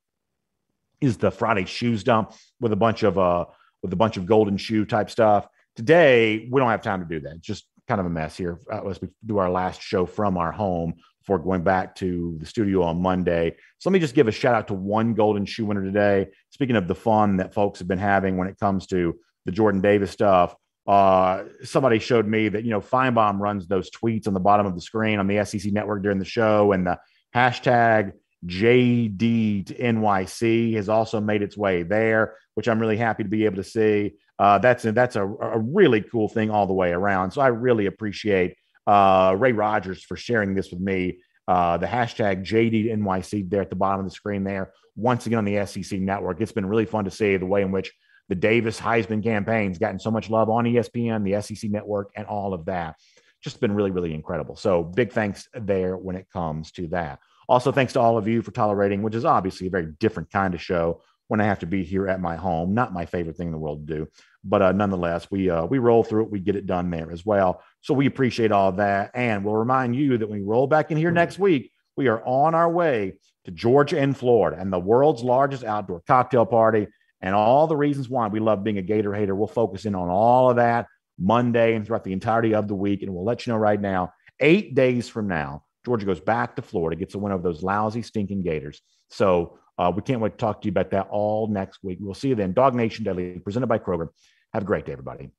is the Friday shoes dump with a bunch of uh with a bunch of golden shoe type stuff. Today we don't have time to do that. Just kind of a mess here uh, we do our last show from our home before going back to the studio on Monday. So let me just give a shout out to one golden shoe winner today. Speaking of the fun that folks have been having when it comes to the Jordan Davis stuff. Uh, somebody showed me that you know Finebaum runs those tweets on the bottom of the screen on the SEC network during the show, and the hashtag JD to NYC has also made its way there, which I'm really happy to be able to see. Uh, that's that's a, a really cool thing all the way around. So I really appreciate uh, Ray Rogers for sharing this with me. Uh, the hashtag JD to NYC there at the bottom of the screen there. Once again on the SEC network, it's been really fun to see the way in which the Davis Heisman campaign's gotten so much love on ESPN, the SEC network, and all of that. Just been really, really incredible. So big thanks there when it comes to that. Also, thanks to all of you for tolerating, which is obviously a very different kind of show when I have to be here at my home. Not my favorite thing in the world to do, but uh, nonetheless, we uh, we roll through it. We get it done there as well. So we appreciate all that, and we'll remind you that when we roll back in here next week, we are on our way to Georgia and Florida and the world's largest outdoor cocktail party and all the reasons why we love being a Gator hater. We'll focus in on all of that Monday and throughout the entirety of the week. And we'll let you know right now, eight days from now, Georgia goes back to Florida, gets a win over those lousy, stinking Gators. So uh, we can't wait to talk to you about that all next week. We'll see you then. Dawg Nation Daily, presented by Kroger. Have a great day, everybody.